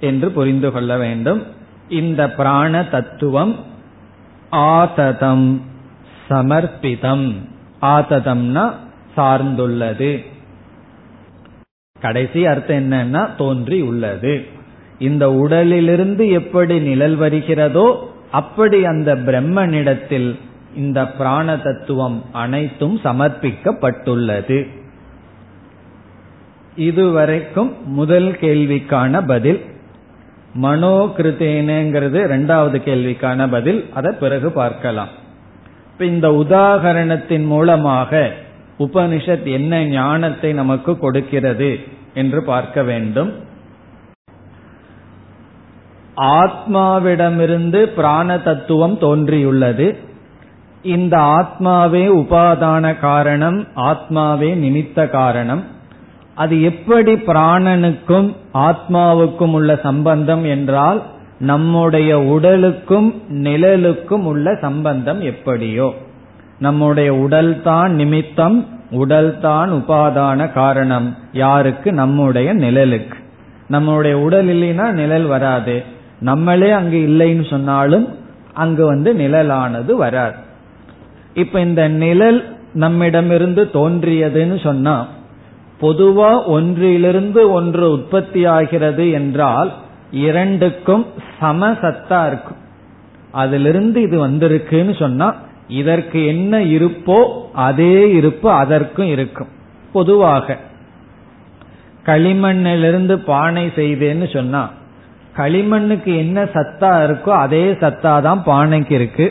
என்று புரிந்து கொள்ள வேண்டும். இந்த பிராண தத்துவம் ஆததம் சமர்ப்பிதம். ஆததம்னா சார்ந்துள்ளது. கடைசி அர்த்தம் என்னன்னா தோன்றி உள்ளது. இந்த உடலிலிருந்து எப்படி நிழல் வருகிறதோ அப்படி அந்த பிரம்மனிடத்தில் இந்த பிராண தத்துவம் அனைத்தும் சமர்ப்பிக்கப்பட்டுள்ளது. இதுவரைக்கும் முதல் கேள்விக்கான பதில் மனோ இரண்டாவது ரெண்டாவது கேள்விக்கான பதில். அதை பிறகு பார்க்கலாம். இப்ப இந்த உதாகரணத்தின் மூலமாக உபனிஷத் என்ன ஞானத்தை நமக்கு கொடுக்கிறது என்று பார்க்க வேண்டும். ஆத்மாவிடமிருந்து பிராண தத்துவம் தோன்றியுள்ளது. இந்த ஆத்மாவே உபாதான காரணம் ஆத்மாவே நிமித்த காரணம். அது எப்படி பிராணனுக்கும் ஆத்மாவுக்கும் உள்ள சம்பந்தம் என்றால் நம்முடைய உடலுக்கும் நிழலுக்கும் உள்ள சம்பந்தம் எப்படியோ. நம்முடைய உடல்தான் நிமித்தம் உடல்தான் உபாதான காரணம் யாருக்கு? நம்முடைய நிழலுக்கு. நம்முடைய உடல் இல்லைன்னா நிழல் வராது. நம்மளே அங்கு இல்லைன்னு சொன்னாலும் அங்கு வந்து நிழலானது வராது. இப்ப இந்த நிழல் நம்மிடமிருந்து தோன்றியதுன்னு சொன்னா பொதுவா ஒன்றிலிருந்து ஒன்று உற்பத்தி ஆகிறது என்றால் இரண்டுக்கும் சமசத்தா இருக்கும். அதிலிருந்து இது வந்திருக்குன்னு சொன்னா இதற்கு என்ன இருப்போ அதே இருப்பு அதற்கும் இருக்கும். பொதுவாக களிமண்ணிலிருந்து பானை செய்தேன்னு சொன்னா களிமண்ணுக்கு என்ன சத்தா இருக்கோ அதே சத்தா தான் பானைக்கு இருக்கு.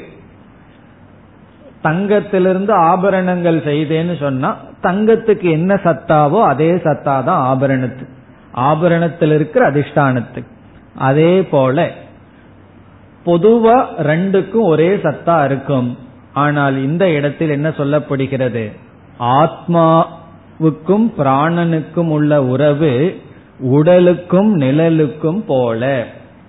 தங்கத்திலிருந்து ஆபரணங்கள் செய்தேன்னு சொன்னா தங்கத்துக்கு என்ன சத்தாவோ அதே சத்தா தான் ஆபரணத்து. ஆபரணத்தில் இருக்கிற அதிஷ்டானத்துக்கு அதே போல பொதுவா ரெண்டுக்கும் ஒரே சத்தா இருக்கும். ஆனால் இந்த இடத்தில் என்ன சொல்லப்படுகிறது? ஆத்மாவுக்கும் பிராணனுக்கும் உள்ள உறவு உடலுக்கும் நிழலுக்கும் போல.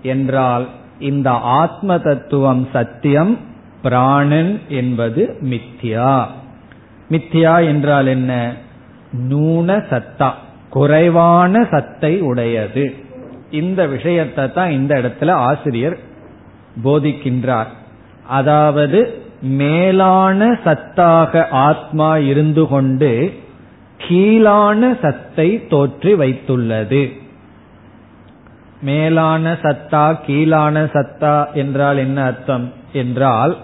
என்றால் இந்த ஆத்ம தத்துவம் சத்தியம் பிராணன் என்பது மித்யா. மித்யா என்றால் என்ன? நூன சத்தா குறைவான சத்தை உடையது. இந்த விஷயத்தை தான் இந்த இடத்துல ஆசிரியர் போதிக்கின்றார். அதாவது மேலான சத்தாக ஆத்மா இருந்து கொண்டு கீழான சத்தை தோற்றி வைத்துள்ளது. மேலான சத்தா கீழான சத்தா என்றால் என்ன அர்த்தம்? என்றால்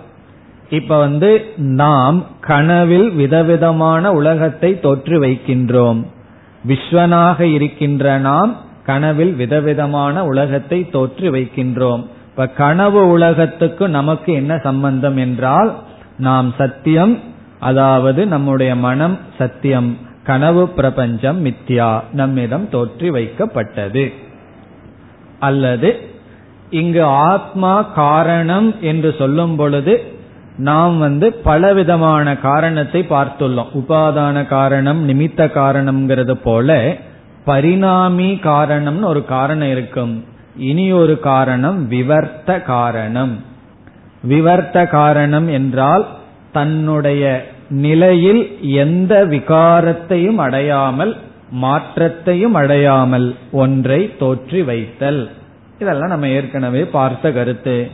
இப்ப வந்து நாம் கனவில் விதவிதமான உலகத்தை தோற்று வைக்கின்றோம். விஸ்வனாக இருக்கின்ற நாம் கனவில் விதவிதமான உலகத்தை தோற்று வைக்கின்றோம். இப்ப கனவு உலகத்துக்கு நமக்கு என்ன சம்பந்தம் என்றால் நாம் சத்தியம் அதாவது நம்முடைய மனம் சத்தியம். கனவு பிரபஞ்சம் மித்யா நம்மிடம் தோற்றி வைக்கப்பட்டது. அல்லது இங்கு ஆத்மா காரணம் என்று சொல்லும் பொழுது நாம் வந்து பலவிதமான காரணத்தை பார்த்துள்ளோம். உபாதான காரணம் நிமித்த காரணம்ங்கிறது போல பரிணாமி காரணம்னு ஒரு காரணம் இருக்கும். இனி ஒரு காரணம் விவர்த்த காரணம். விவர்த்த காரணம் என்றால் தன்னுடைய நிலையில் எந்த விகாரத்தையும் அடையாமல் மாற்றத்தையும் அடையாமல் ஒன்றை தோற்றி வைத்தல். இதெல்லாம் நம்ம ஏற்கனவே பார்த்த கருத்து.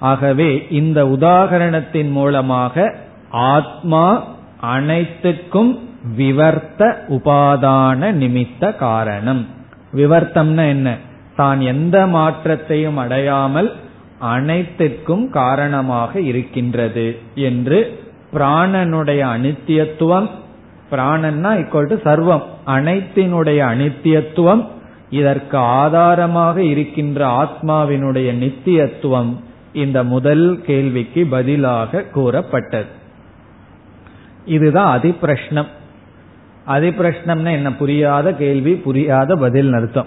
ஆகவே இந்த உதாகரணத்தின் மூலமாக ஆத்மா அனைத்துக்கும் விவர்த்த உபாதான நிமித்த காரணம். விவர்த்தம்னா என்ன? தான் எந்த மாற்றத்தையும் அடையாமல் அனைத்திற்கும் காரணமாக இருக்கின்றது என்று பிராணனுடைய அனித்தியத்துவம் பிராணன்னா இக்கோல் டு சர்வம் அனைத்தினுடைய அனித்தியத்துவம் இதற்கு ஆதாரமாக இருக்கின்ற ஆத்மாவினுடைய நித்தியத்துவம் இந்த முதல் கேள்விக்கு பதிலாக கூறப்பட்டது. இதுதான் அதிப்பிரஷ்னம். அதிப்பிரஷ்னம்னா என்ன? புரியாத கேள்வி புரியாத பதில் அர்த்தம்.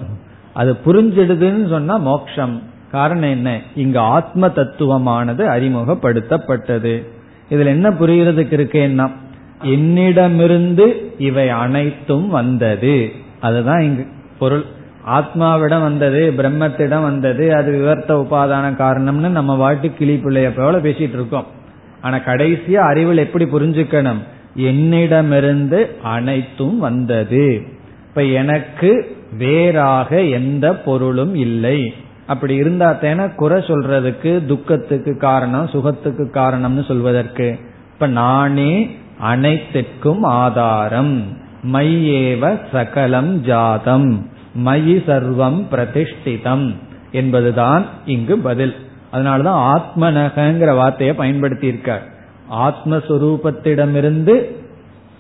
அது புரிஞ்சிடுதுன்னு சொன்னா மோக்ஷம். காரணம் என்ன? இங்கு ஆத்ம தத்துவமானது அறிமுகப்படுத்தப்பட்டது. இதுல என்ன புரியறதுக்கு இருக்கேன்னா என்னிடமிருந்து இவை அனைத்தும் வந்தது. அதுதான் இங்கு பொருள். ஆத்மாவிடம் வந்தது பிரம்மத்திடம் வந்தது அது விவர்த்த உபாதான காரணம்னு நம்ம வாட்டு கிளி பிள்ளைய போல பேசிட்டு இருக்கோம். ஆனா கடைசியா அறிவில் எப்படி புரிஞ்சுக்கணும்? என்னிடமிருந்து அனைத்தும் வந்தது. இப்ப எனக்கு வேறாக எந்த பொருளும் இல்லை. அப்படி இருந்தா தானே குறை சொல்றதுக்கு துக்கத்துக்கு காரணம் சுகத்துக்கு காரணம்னு சொல்வதற்கு. இப்ப நானே அனைத்திற்கும் ஆதாரம். மையேவ சகலம் ஜாதம். மயி சர்வம் பிரதிஷ்டிதம் என்பதுதான் இங்கு பதில். அதனாலதான் ஆத்மனகங்கிற வார்த்தையை பயன்படுத்தி இருக்கார் ஆத்மஸ்வரூபத்திடமிருந்து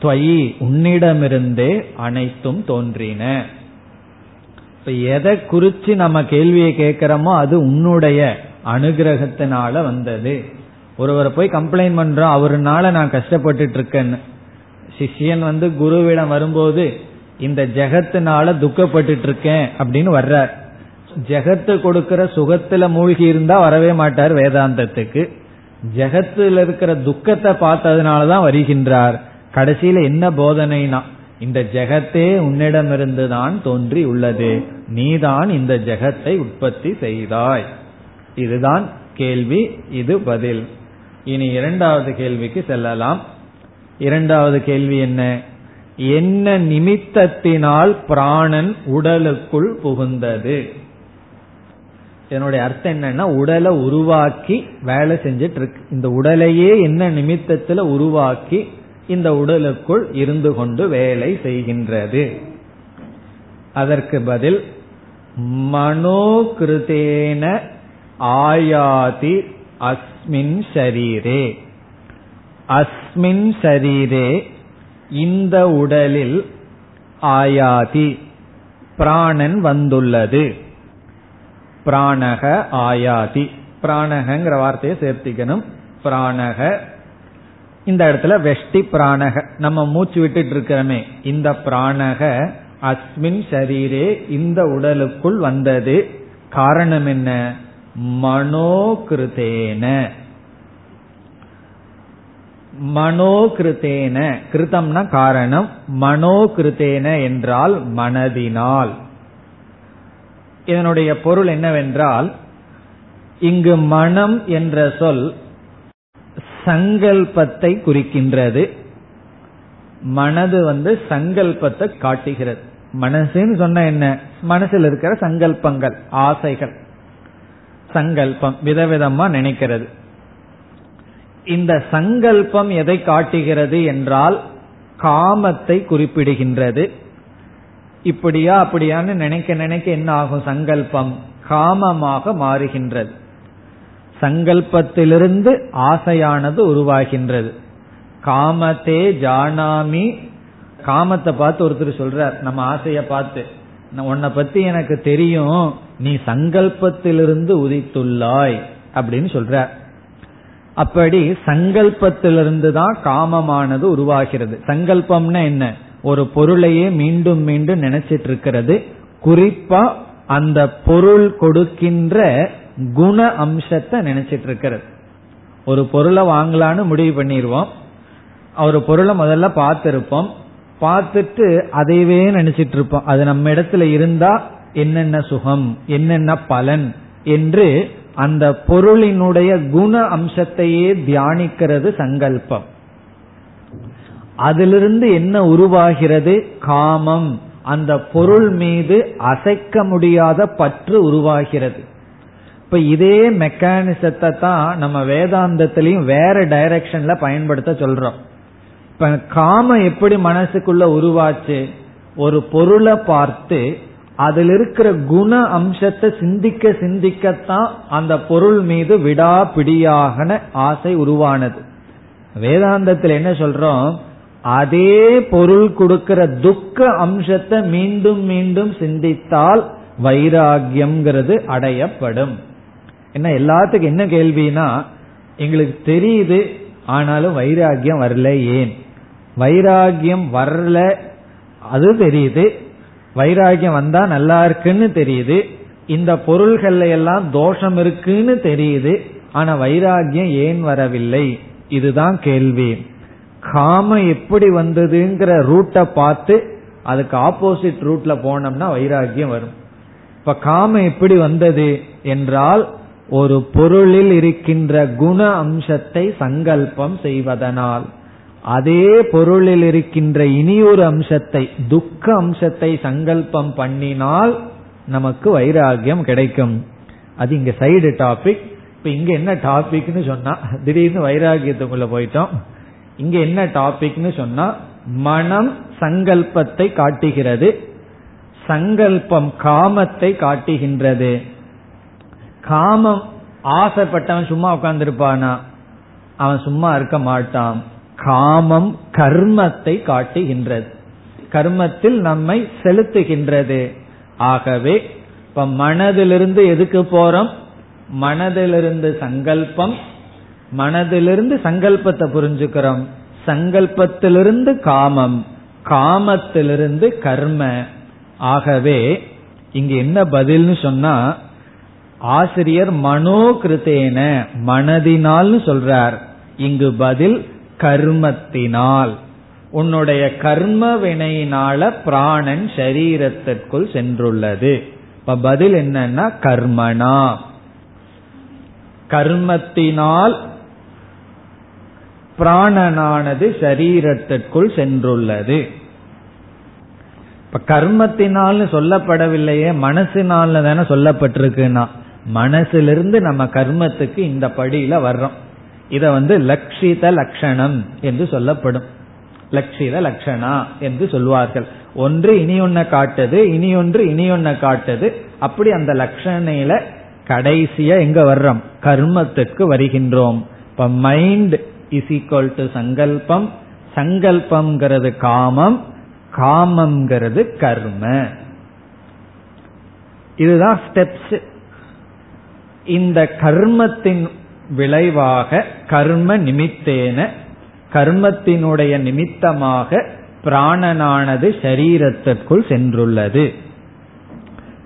துவயி உன்னிடமிருந்தே அனைத்தும் தோன்றின. இப்ப எதை குறிச்சு நம்ம கேள்வியை கேட்கிறோமோ அது உன்னுடைய அனுகிரகத்தினால வந்தது. ஒருவரை போய் கம்ப்ளைண்ட் பண்றோம் அவருனால நான் கஷ்டப்பட்டுட்டு இருக்கேன்னு. சிஷ்யன் வந்து குருவிடம் வரும்போது இந்த ஜெகத்தினால துக்கப்பட்டு இருக்கேன் அப்படின்னு வர்றார். ஜெகத்து கொடுக்கிற சுகத்துல மூழ்கி இருந்தா வரவே மாட்டார் வேதாந்தத்துக்கு. ஜெகத்துல இருக்கிற துக்கத்தை பார்த்ததுனாலதான் வருகின்றார். கடைசியில என்ன போதனைனா இந்த ஜெகத்தே உன்னிடமிருந்து தான் தோன்றி உள்ளது நீதான் இந்த ஜெகத்தை உற்பத்தி செய்தாய். இதுதான் கேள்வி இது பதில். இனி இரண்டாவது கேள்விக்கு செல்லலாம். இரண்டாவது கேள்வி என்ன? என்ன நிமித்தத்தினால் பிராணன் உடலுக்குள் புகுந்தது? என்னுடைய அர்த்தம் என்னன்னா உடலை உருவாக்கி வேலை செஞ்சிட்டு இருக்கு இந்த உடலையே என்ன நிமித்தத்துல உருவாக்கி இந்த உடலுக்குள் இருந்து கொண்டு வேலை செய்கின்றது. அதற்கு பதில் மனோகிருதேன ஆயாதி அஸ்மின் ஷரீரே. அஸ்மின் ஷரீரே இந்த உடலில் ஆயாதி பிராணன் வந்துள்ளது. பிராணக ஆயாதி. பிராணகங்கிற வார்த்தையை சேர்த்திக்கணும். பிராணக. இந்த இடத்துல வெஷ்டி பிராணக. நம்ம மூச்சு விட்டுட்டு இருக்கிறோமே. இந்த பிராணக அஸ்மின் ஷரீரே இந்த உடலுக்குள் வந்தது. காரணம் என்ன? மனோகிருதேன மனோகிருத்தேன. கிருத்தம்னா காரணம். மனோகிருத்தேன என்றால் மனதினால். இதனுடைய பொருள் என்னவென்றால் இங்கு மனம் என்ற சொல் சங்கல்பத்தை குறிக்கின்றது. மனது வந்து சங்கல்பத்தை காட்டுகிறது. மனசுன்னு சொன்ன என்ன? மனசில் இருக்கிற சங்கல்பங்கள் ஆசைகள். சங்கல்பம் விதவிதமா நினைக்கிறது. இந்த சங்கல்பம் எதை காட்டுகிறது என்றால் காமத்தை குறிப்பிடுகின்றது. இப்படியா அப்படியான்னு நினைக்க நினைக்க என்ன ஆகும் சங்கல்பம்? காமமாக மாறுகின்றது. சங்கல்பத்திலிருந்து ஆசையானது உருவாகின்றது. காமத்தே ஜானாமி. காமத்தை பார்த்து ஒருத்தர் சொல்றார் நம்ம ஆசைய பார்த்து உன்னை பத்தி எனக்கு தெரியும் நீ சங்கல்பத்திலிருந்து உதித்துள்ளாய் அப்படின்னு சொல்றார். அப்படி சங்கல்பத்திலிருந்து தான் காமமானது உருவாகிறது. சங்கல்பம்னா என்ன? ஒரு பொருளையே மீண்டும் மீண்டும் நினைச்சிட்டு இருக்கிறது குறிப்பா அந்த பொருள் கொடுக்கின்ற குண அம்சத்தை நினைச்சிட்டு இருக்கிறது ஒரு பொருளை வாங்கலான்னு முடிவு பண்ணிடுவோம் ஒரு பொருளை முதல்ல பார்த்திருப்போம். பார்த்துட்டு அதையவே நினைச்சிட்டு இருப்போம் அது நம்ம இடத்துல இருந்தா என்னென்ன சுகம் என்னென்ன பலன் என்று அந்த பொருளினுடைய குண அம்சத்தையே தியானிக்கிறது சங்கல்பம். அதிலிருந்து என்ன உருவாகிறது? காமம். அந்த பொருள் மீது அசைக்க முடியாத பற்று உருவாகிறது. இப்ப இதே மெக்கானிசத்தை தான் நம்ம வேதாந்தத்திலையும் வேற டைரக்ஷன்ல பயன்படுத்த சொல்றோம். இப்ப காமம் எப்படி மனசுக்குள்ள உருவாச்சு? ஒரு பொருளை பார்த்து அதில் இருக்கிற குண அம்சத்தை சிந்திக்க சிந்திக்கத்தான் அந்த பொருள் மீது விடாபிடியாக ஆசை உருவானது. வேதாந்தத்தில் என்ன சொல்றோம்? அதே பொருள் கொடுக்கிற துக்க அம்சத்தை மீண்டும் மீண்டும் சிந்தித்தால் வைராகியம்ங்கிறது அடையப்படும். என்ன எல்லாத்துக்கும் என்ன கேள்வினா எங்களுக்கு தெரியுது ஆனாலும் வைராகியம் வரல ஏன்? வைராகியம் வரல அது தெரியுது வைராகியம் வந்தா நல்லா இருக்குன்னு தெரியுது. இந்த பொருள்கள்ல எல்லாம் தோஷம் இருக்குன்னு தெரியுது. ஆனா வைராகியம் ஏன் வரவில்லை? இதுதான் கேள்வி. காம எப்படி வந்ததுங்கிற ரூட்டை பார்த்து அதுக்கு ஆப்போசிட் ரூட்ல போனோம்னா வைராகியம் வரும். இப்ப காம எப்படி வந்தது என்றால் ஒரு பொருளில் இருக்கின்ற குண அம்சத்தை சங்கல்பம் செய்வதனால். அதே பொருளில் இருக்கின்ற இனியொரு அம்சத்தை துக்க அம்சத்தை சங்கல்பம் பண்ணினால் நமக்கு வைராகியம் கிடைக்கும். அது இங்க சைடு டாபிக் இப்ப இங்க என்ன டாபிக்னு சொன்னா திடீர்னு வைராகியத்துக்குள்ள போயிட்டோம். இங்க என்ன டாபிக்னு சொன்னா மனம் சங்கல்பத்தை காட்டுகிறது. சங்கல்பம் காமத்தை காட்டுகின்றது. காமம் ஆசைப்பட்டவன் சும்மா உட்கார்ந்துருப்பானா? அவன் சும்மா இருக்க மாட்டான். காமம் கர்மத்தை காட்டுகின்றது. கர்மத்தில் நம்மை செலுத்துகின்றது. ஆகவே இப்ப மனதிலிருந்து எதுக்கு போறோம்? மனதிலிருந்து சங்கல்பம் மனதிலிருந்து சங்கல்பத்தை புரிஞ்சுக்கிறோம். சங்கல்பத்திலிருந்து காமம் காமத்திலிருந்து கர்ம. ஆகவே இங்க என்ன பதில்னு சொன்னா ஆசிரியர் மனோகிருத்தேன மனதினால்னு சொல்றார். இங்கு பதில் கர்மத்தினால். உன்னுடைய கர்ம வினையினால பிராணன் சரீரத்திற்குள் சென்றுள்ளது. இப்ப பதில் என்னன்னா கர்மனா. கர்மத்தினால் பிராணனானது சரீரத்திற்குள் சென்றுள்ளது. இப்ப கர்மத்தினால்னு சொல்லப்படவில்லையே மனசினால தானே சொல்லப்பட்டிருக்குன்னா. மனசிலிருந்து நம்ம கர்மத்துக்கு இந்த படியில வர்றோம். இத வந்து லட்சித லட்சணம் என்று சொல்லப்படும். லட்சித லட்சணா என்று சொல்வார்கள். ஒன்று இனி ஒன்ன காட்டுது இனி ஒன்று இனி ஒன்ன காட்டுது. அப்படி அந்த லட்சணையில கடைசியா எங்க வர்றோம்? கர்மத்துக்கு வருகின்றோம். இப்ப மைண்ட் இஸ் ஈக்வல் டு சங்கல்பம். சங்கல்பம்ங்கிறது காமம். காமம்ங்கிறது கர்ம. இதுதான் ஸ்டெப்ஸ் இந்த கர்மத்தின் விளைவாக கர்ம நிமித்தேன கர்மத்தினுடைய நிமித்தமாக பிராணனானது சரீரத்திற்குள் சென்றுள்ளது.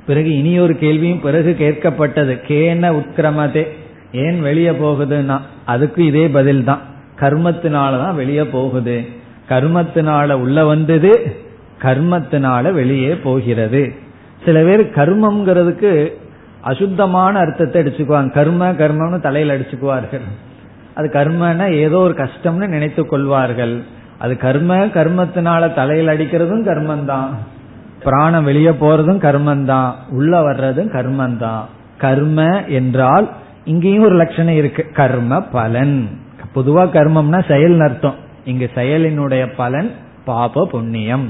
பிறகு இனி ஒரு கேள்வியும் பிறகு கேட்கப்பட்டது. கேன உட்கிரமதே ஏன் வெளியே போகுதுன்னா அதுக்கு இதே பதில் தான் கர்மத்தினாலதான் வெளியே போகுது. கர்மத்தினால உள்ள வந்தது கர்மத்தினால வெளியே போகிறது. சில பேர் கர்மம்ங்கிறதுக்கு அசுத்தமான அர்த்தத்தை அடிச்சுக்குவாங்க. கர்ம கர்மம்னு தலையில் அடிச்சுக்குவார்கள். அது கர்மன்னா ஏதோ ஒரு கஷ்டம்னு நினைத்து கொள்வார்கள். அது கர்ம கர்மத்தினால தலையில் அடிக்கிறதும் கர்மந்தான். பிராணம் வெளியே போறதும் கர்மந்தான். உள்ள வர்றதும் கர்மந்தான். கர்ம என்றால் இங்கேயும் ஒரு லட்சணம் இருக்கு. கர்ம பலன். பொதுவா கர்மம்னா செயல் அர்த்தம். இங்க செயலினுடைய பலன் பாப புண்ணியம்.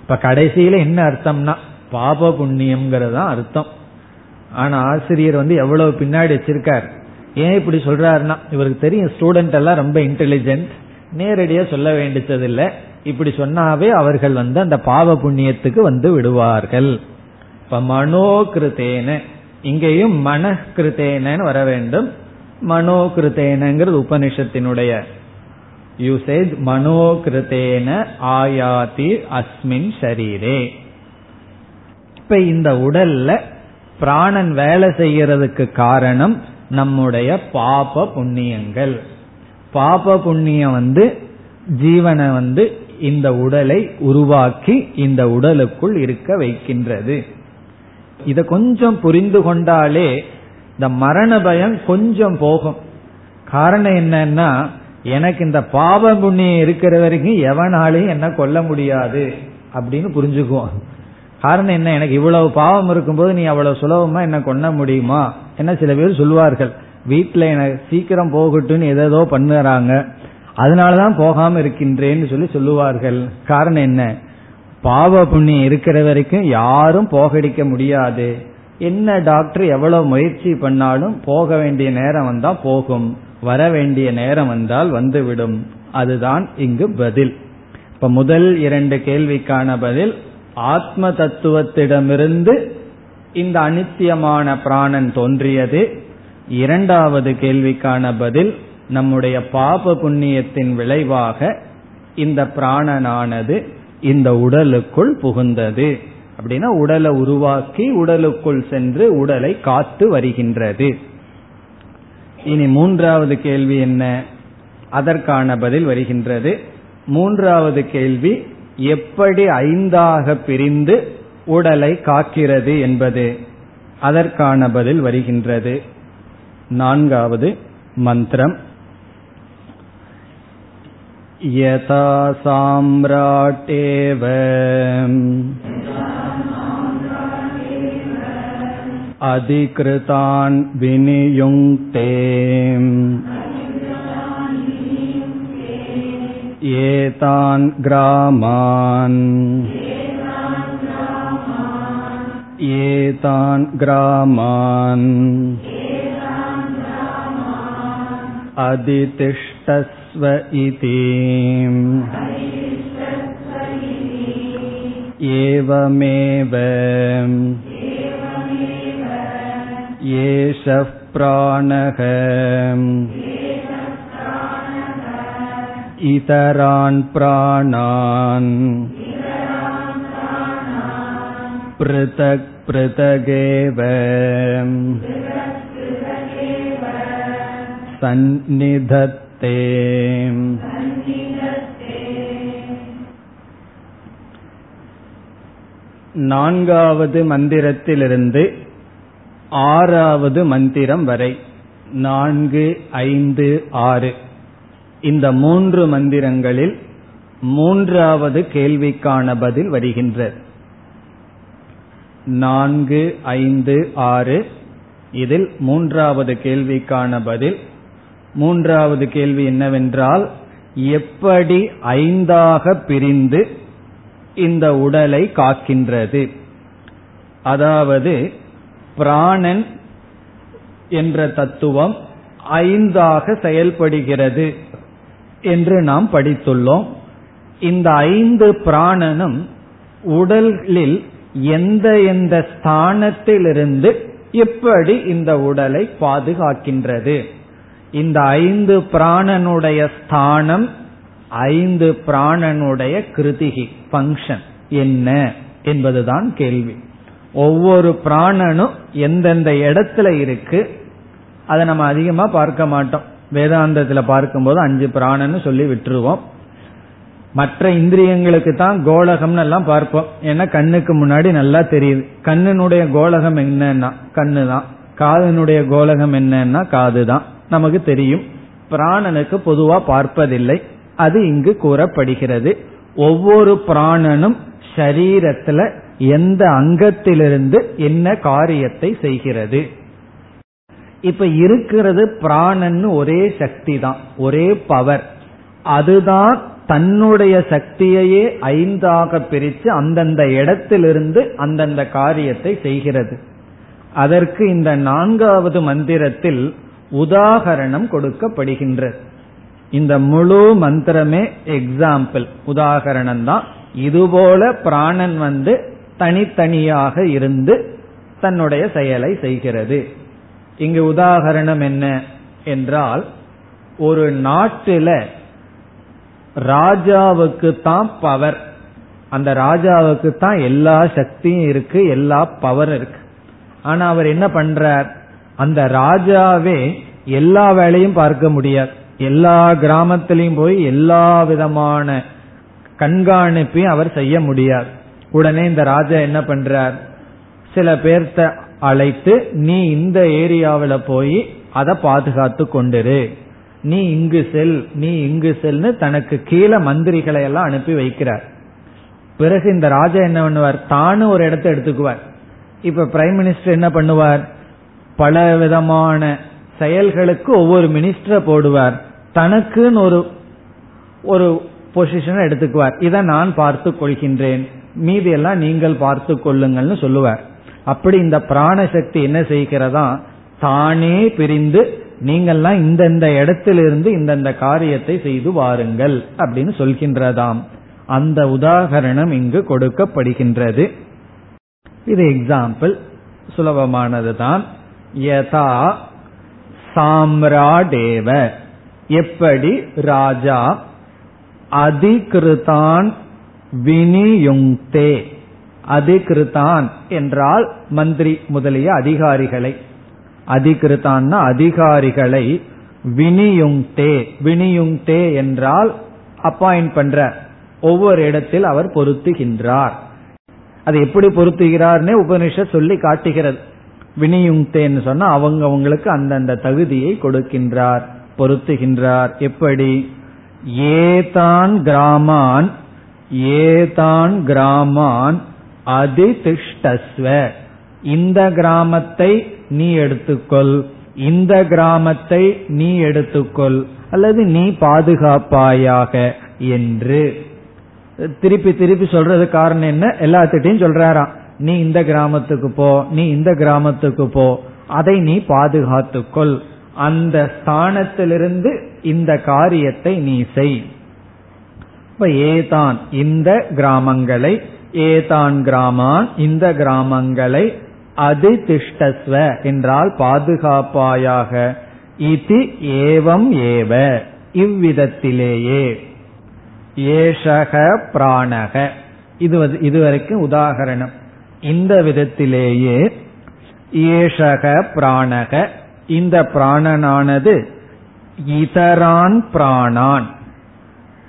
இப்ப கடைசியில என்ன அர்த்தம்னா பாப புண்ணியம்ங்கிறது அர்த்தம். ஆனா ஆசிரியர் வந்து எவ்வளவு பின்னாடி வச்சிருக்கார்? ஏன் இப்படி சொல்றாருன்னா இவருக்கு தெரியும் ஸ்டூடெண்ட் எல்லாம் ரொம்ப இன்டெலிஜென்ட் நேரடியா சொல்ல வேண்டியதில்லை இப்படி சொன்னாவே அவர்கள் வந்து அந்த பாவ புண்ணியத்துக்கு வந்து விடுவார்கள். இப்ப மனோகிருத்தேன. இங்கேயும் மனகிருத்தேனன்னு வர வேண்டும். மனோகிருத்தேனங்கிறது உபனிஷத்தினுடைய யூசேஜ் மனோகிருத்தேன ஆயாதி அஸ்மின் ஷரீரே. இப்ப இந்த உடல்ல பிராணன் வேலை செய்யறதுக்கு காரணம் நம்முடைய பாப புண்ணியங்கள். பாப புண்ணியம் வந்து ஜீவனை வந்து இந்த உடலை உருவாக்கி இந்த உடலுக்குள் இருக்க வைக்கின்றது. இத கொஞ்சம் புரிந்து கொண்டாலே இந்த மரண பயம் கொஞ்சம் போகும். காரணம் என்னன்னா எனக்கு இந்த பாவ புண்ணியம் இருக்கிற வரைக்கும் எவனாலையும் என்ன கொல்ல முடியாது அப்படின்னு புரிஞ்சுக்குவோம். காரணம் என்ன? எனக்கு இவ்வளவு பாவம் இருக்கும்போது நீ அவ்வளவு சுலபமா என்ன கொண்ண முடியுமா? என்ன சில பேர் சொல்லுவார்கள் வீட்டுல எனக்கு சீக்கிரம் போகட்டும்னு ஏதோ பண்ணுறாங்க. அதனாலதான் போகாம இருக்கின்றேன்னு சொல்லி சொல்லுவார்கள். காரணம் என்ன? பாவ புண்ணியம் இருக்கிற வரைக்கும் யாரும் போகடிக்க முடியாது. என்ன டாக்டர் எவ்வளவு முயற்சி பண்ணாலும் போக வேண்டிய நேரம் வந்தா போகும். வர வேண்டிய நேரம் வந்தால் வந்துவிடும். அதுதான் இங்கு பதில். இப்ப முதல் இரண்டு கேள்விக்கான பதில் ஆத்ம தத்துவத்திடமிருந்து இந்த அனித்தியமான பிராணன் தோன்றியது. இரண்டாவது கேள்விக்கான பதில் நம்முடைய பாப புண்ணியத்தின் விளைவாக இந்த பிராணனானது இந்த உடலுக்குள் புகுந்தது. அப்படின்னா உடலை உருவாக்கி உடலுக்குள் சென்று உடலை காத்து வருகின்றது. இனி மூன்றாவது கேள்வி என்ன? அதற்கான பதில் வருகின்றது. மூன்றாவது கேள்வி எப்படி ஐந்தாக பிரிந்து உடலை காக்கிறது என்பது அதற்கான பதில் வருகின்றது நான்காவது மந்திரம் यथा साम्राटेव अधिकृतान् विनियुङ्क्ते एतान् ग्रामान् एतान् ग्रामान् अधितिष्ठस्व इति एवमेव एषः प्राणः इतरान् प्राणान् पृथक् पृथगेव सन्निधत्ते நான்காவது மந்திரத்திலிருந்து ஆறாவது மந்திரம் வரை நான்கு ஐந்து ஆறு இந்த மூன்று மந்திரங்களில் மூன்றாவது கேள்விக்கான பதில் வருகின்றது நான்கு ஐந்து ஆறு. இதில் மூன்றாவது கேள்விக்கான பதில். மூன்றாவது கேள்வி என்னவென்றால் எப்படி ஐந்தாக பிரிந்து இந்த உடலை காக்கின்றது? அதாவது பிராணன் என்ற தத்துவம் ஐந்தாக செயல்படுகிறது. என்று நாம் படித்துள்ளோம். இந்த ஐந்து பிராணனும் உடலில் எந்த எந்த ஸ்தானத்திலிருந்து எப்படி இந்த உடலை பாதுகாக்கின்றது? இந்த ஐந்து பிராணனுடைய ஸ்தானம் ஐந்து பிராணனுடைய கிருதிகி பங்கன் என்ன என்பதுதான் கேள்வி. ஒவ்வொரு பிராணனும் எந்தெந்த இடத்துல இருக்கு? அதை நம்ம அதிகமா பார்க்க மாட்டோம். வேதாந்தத்துல பார்க்கும்போது அஞ்சு பிராணன்னு சொல்லி விட்டுருவோம். மற்ற இந்திரியங்களுக்கு தான் கோலகம்னு எல்லாம் பார்ப்போம். ஏன்னா கண்ணுக்கு முன்னாடி நல்லா தெரியுது. கண்ணினுடைய கோலகம் என்னன்னா கண்ணு தான் காதனுடைய கோலகம் என்னன்னா காது தான் நமக்கு தெரியும். பிராணனுக்கு பொதுவா பார்ப்பதில்லை. அது இங்கு கூறப்படுகிறது. ஒவ்வொரு பிராணனும் சரீரத்துல எந்த அங்கத்திலிருந்து என்ன காரியத்தை செய்கிறது. இப்ப இருக்கிறது பிராணன்னு ஒரே சக்தி தான் ஒரே பவர் அதுதான் தன்னுடைய சக்தியையே ஐந்தாக பிரித்து அந்தந்த இடத்திலிருந்து அந்தந்த காரியத்தை செய்கிறது. அதற்கு இந்த நான்காவது மந்திரத்தில் உதாகரணம் கொடுக்கப்படுகின்றது இந்த முழு மந்திரமே எக்ஸாம்பிள் உதாகரணம் தான். இதுபோல பிராணன் வந்து தனித்தனியாக இருந்து தன்னுடைய செயலை செய்கிறது. இங்கு உதாகரணம் என்ன என்றால் ஒரு நாட்டில ராஜாவுக்கு தான் பவர் அந்த ராஜாவுக்கு தான் எல்லா சக்தியும் இருக்கு எல்லா பவர் இருக்கு. ஆனா அவர் என்ன பண்றார்? அந்த ராஜாவே எல்லா வேலையும் பார்க்க முடியாது. எல்லா கிராமத்திலையும் போய் எல்லா விதமான கண்காணிப்பையும் அவர் செய்ய முடியாது. உடனே இந்த ராஜா என்ன பண்றார்? சில பேர்த்த அழைத்து நீ இந்த ஏரியாவில் போய் அதை பாதுகாத்து கொண்டிரு. நீ இங்கு செல் நீ இங்கு செல்னு தனக்கு கீழே மந்திரிகளை எல்லாம் அனுப்பி வைக்கிறார். பிறகு இந்த ராஜா என்ன பண்ணுவார்? தானும் ஒரு இடத்த எடுத்துக்குவார். இப்ப பிரைம் மினிஸ்டர் என்ன பண்ணுவார்? பல விதமான செயல்களுக்கு ஒவ்வொரு மினிஸ்டரை போடுவார். தனக்குன்னு ஒரு ஒரு பொசிஷனை எடுத்துக்குவார். இதை நான் பார்த்து கொள்கின்றேன். மீதி எல்லாம் நீங்கள் பார்த்து கொள்ளுங்கள்னு சொல்லுவார். அப்படி இந்த பிராணசக்தி என்ன செய்கிறதா? தானே பிரிந்து நீங்கள்லாம் இந்தந்த இடத்திலிருந்து இந்தந்த காரியத்தை செய்து வாருங்கள் அப்படின்னு சொல்கின்றதாம். அந்த உதாகரணம் இங்கு கொடுக்கப்படுகின்றது. இது எக்ஸாம்பிள் சுலபமானது தான். யதா சாம்ராடேவ. எப்படி ராஜா? அதிகிருதான் வினியுங்தே அதிகிருதான் என்றால் மந்திரி முதலிய அதிகாரிகளை. அதிகிருத்தான்னா அதிகாரிகளை வினியுங்தே வினியுங்தே என்றால் அப்பாயிண்ட் பண்ற ஒவ்வொரு இடத்தில் அவர் பொருத்துகின்றார். அது எப்படி பொருத்துகிறார்னே உபனிஷத் சொல்லி காட்டுகிறது. வினியுங்தேன்னு சொன்னா அவங்க அவங்களுக்கு அந்தந்த தகுதியை கொடுக்கின்றார் பொருத்துகின்றார். எப்படி? ஏதான் கிராமான் ஏதான் கிராமான் அது திஷ்டஸ்வ இந்த கிராமத்தை நீ எடுத்துக்கொள். இந்த கிராமத்தை நீ எடுத்துக்கொள். அல்லது நீ பாதுகாப்பாயாக என்று. திருப்பி திருப்பி சொல்றது காரணம் என்ன? எல்லாத்திட்டையும் சொல்றாராம். நீ இந்த கிராமத்துக்கு போ நீ இந்த கிராமத்துக்கு போ. அதை நீ பாதுகாத்துக்கொள். அந்த ஸ்தானத்திலிருந்து இந்த காரியத்தை நீ செய். இப்ப ஏதான் இந்த கிராமங்களை ஏதான் கிராமான் இந்த கிராமங்களை அதிதிஷ்டஸ்வ என்றால் பாதுகாப்பாயாக. இது ஏவம் ஏவ இவ்விதத்திலேயே. ஏஷக பிராணக. இது இதுவரைக்கும் உதாகரணம். இந்த விதத்திலேயே ஏஷக பிராணக. இந்த பிராணனானது இதரான் பிராணான்.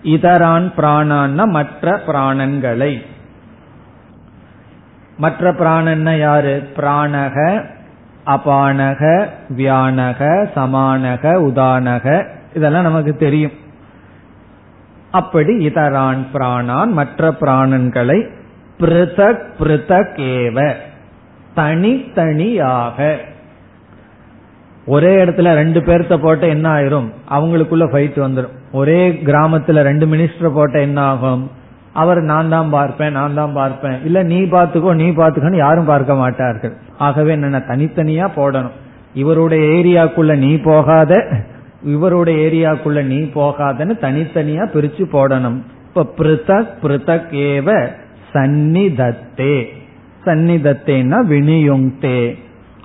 இதரான் பிராணான்னா மற்ற பிராணன்களை. மற்ற பிராணன்னா யாரு? பிராணக அபானக வியானக சமானக உதானக. இதெல்லாம் நமக்கு தெரியும். அப்படி இதரான் பிராணான் மற்ற பிராணன்களை பிருதக் பிருதக் ஏவ. தனித்தனியாக. ஒரே இடத்துல ரெண்டு பேர்த்த போட்ட என்ன ஆயிரும்? அவங்களுக்குள்ள ஃபைட் வந்துடும் ஒரே கிராமத்துல ரெண்டு மினிஸ்டர் போட்ட என்ன ஆகும்? அவர் நான் தான் பார்ப்பேன் நான் தான் பார்ப்பேன். இல்ல நீ பாத்துக்கோ நீ பாத்துக்கோன்னு யாரும் பார்க்க மாட்டார்கள். ஆகவே என்ன தனித்தனியா போடணும். இவருடைய ஏரியாக்குள்ள நீ போகாத இவருடைய ஏரியாக்குள்ள நீ போகாதன்னு தனித்தனியா பிரிச்சு போடணும். இப்ப பிருத்தக் பிருத்தக் ஏவ சந்நிதத்தே. சந்நிதத்தேன்னா வினியுங்தே.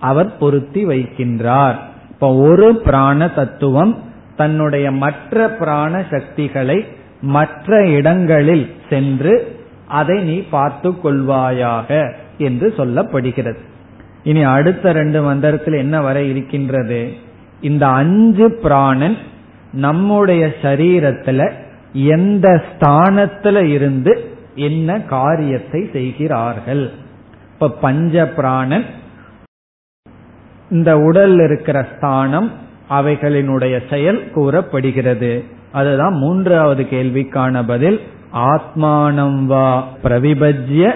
அவர் பொருத்தி வைக்கின்றார். இப்ப ஒரு பிராண தத்துவம் தன்னுடைய மற்ற பிராண சக்திகளை மற்ற இடங்களில் சென்று அதை நீ பார்த்து கொள்வாயாக என்று சொல்லப்படுகிறது. இனி அடுத்த ரெண்டு மந்திரத்தில் என்ன வர இருக்கின்றது? இந்த அஞ்சு பிராணன் நம்முடைய சரீரத்துல எந்த ஸ்தானத்துல இருந்து என்ன காரியத்தை செய்கிறார்கள்? இப்ப பஞ்ச பிராணன் இந்த உடல் இருக்கிற ஸ்தானம் அவைகளினுடைய செயல் கூறப்படுகிறது. அதுதான் மூன்றாவது கேள்விக்கான பதில். ஆத்மானம் வா பிரவிபஜ்ய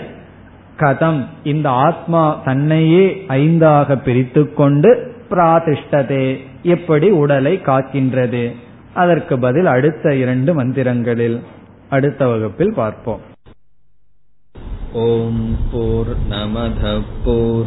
கதம். இந்த ஆத்மா தன்னையே ஐந்தாக பிரித்து கொண்டு பிராதிஷ்டதே. எப்படி உடலை காக்கின்றது? அதற்கு பதில் அடுத்த இரண்டு மந்திரங்களில். அடுத்த வகுப்பில் பார்ப்போம். ஓம் போர் நமத போர்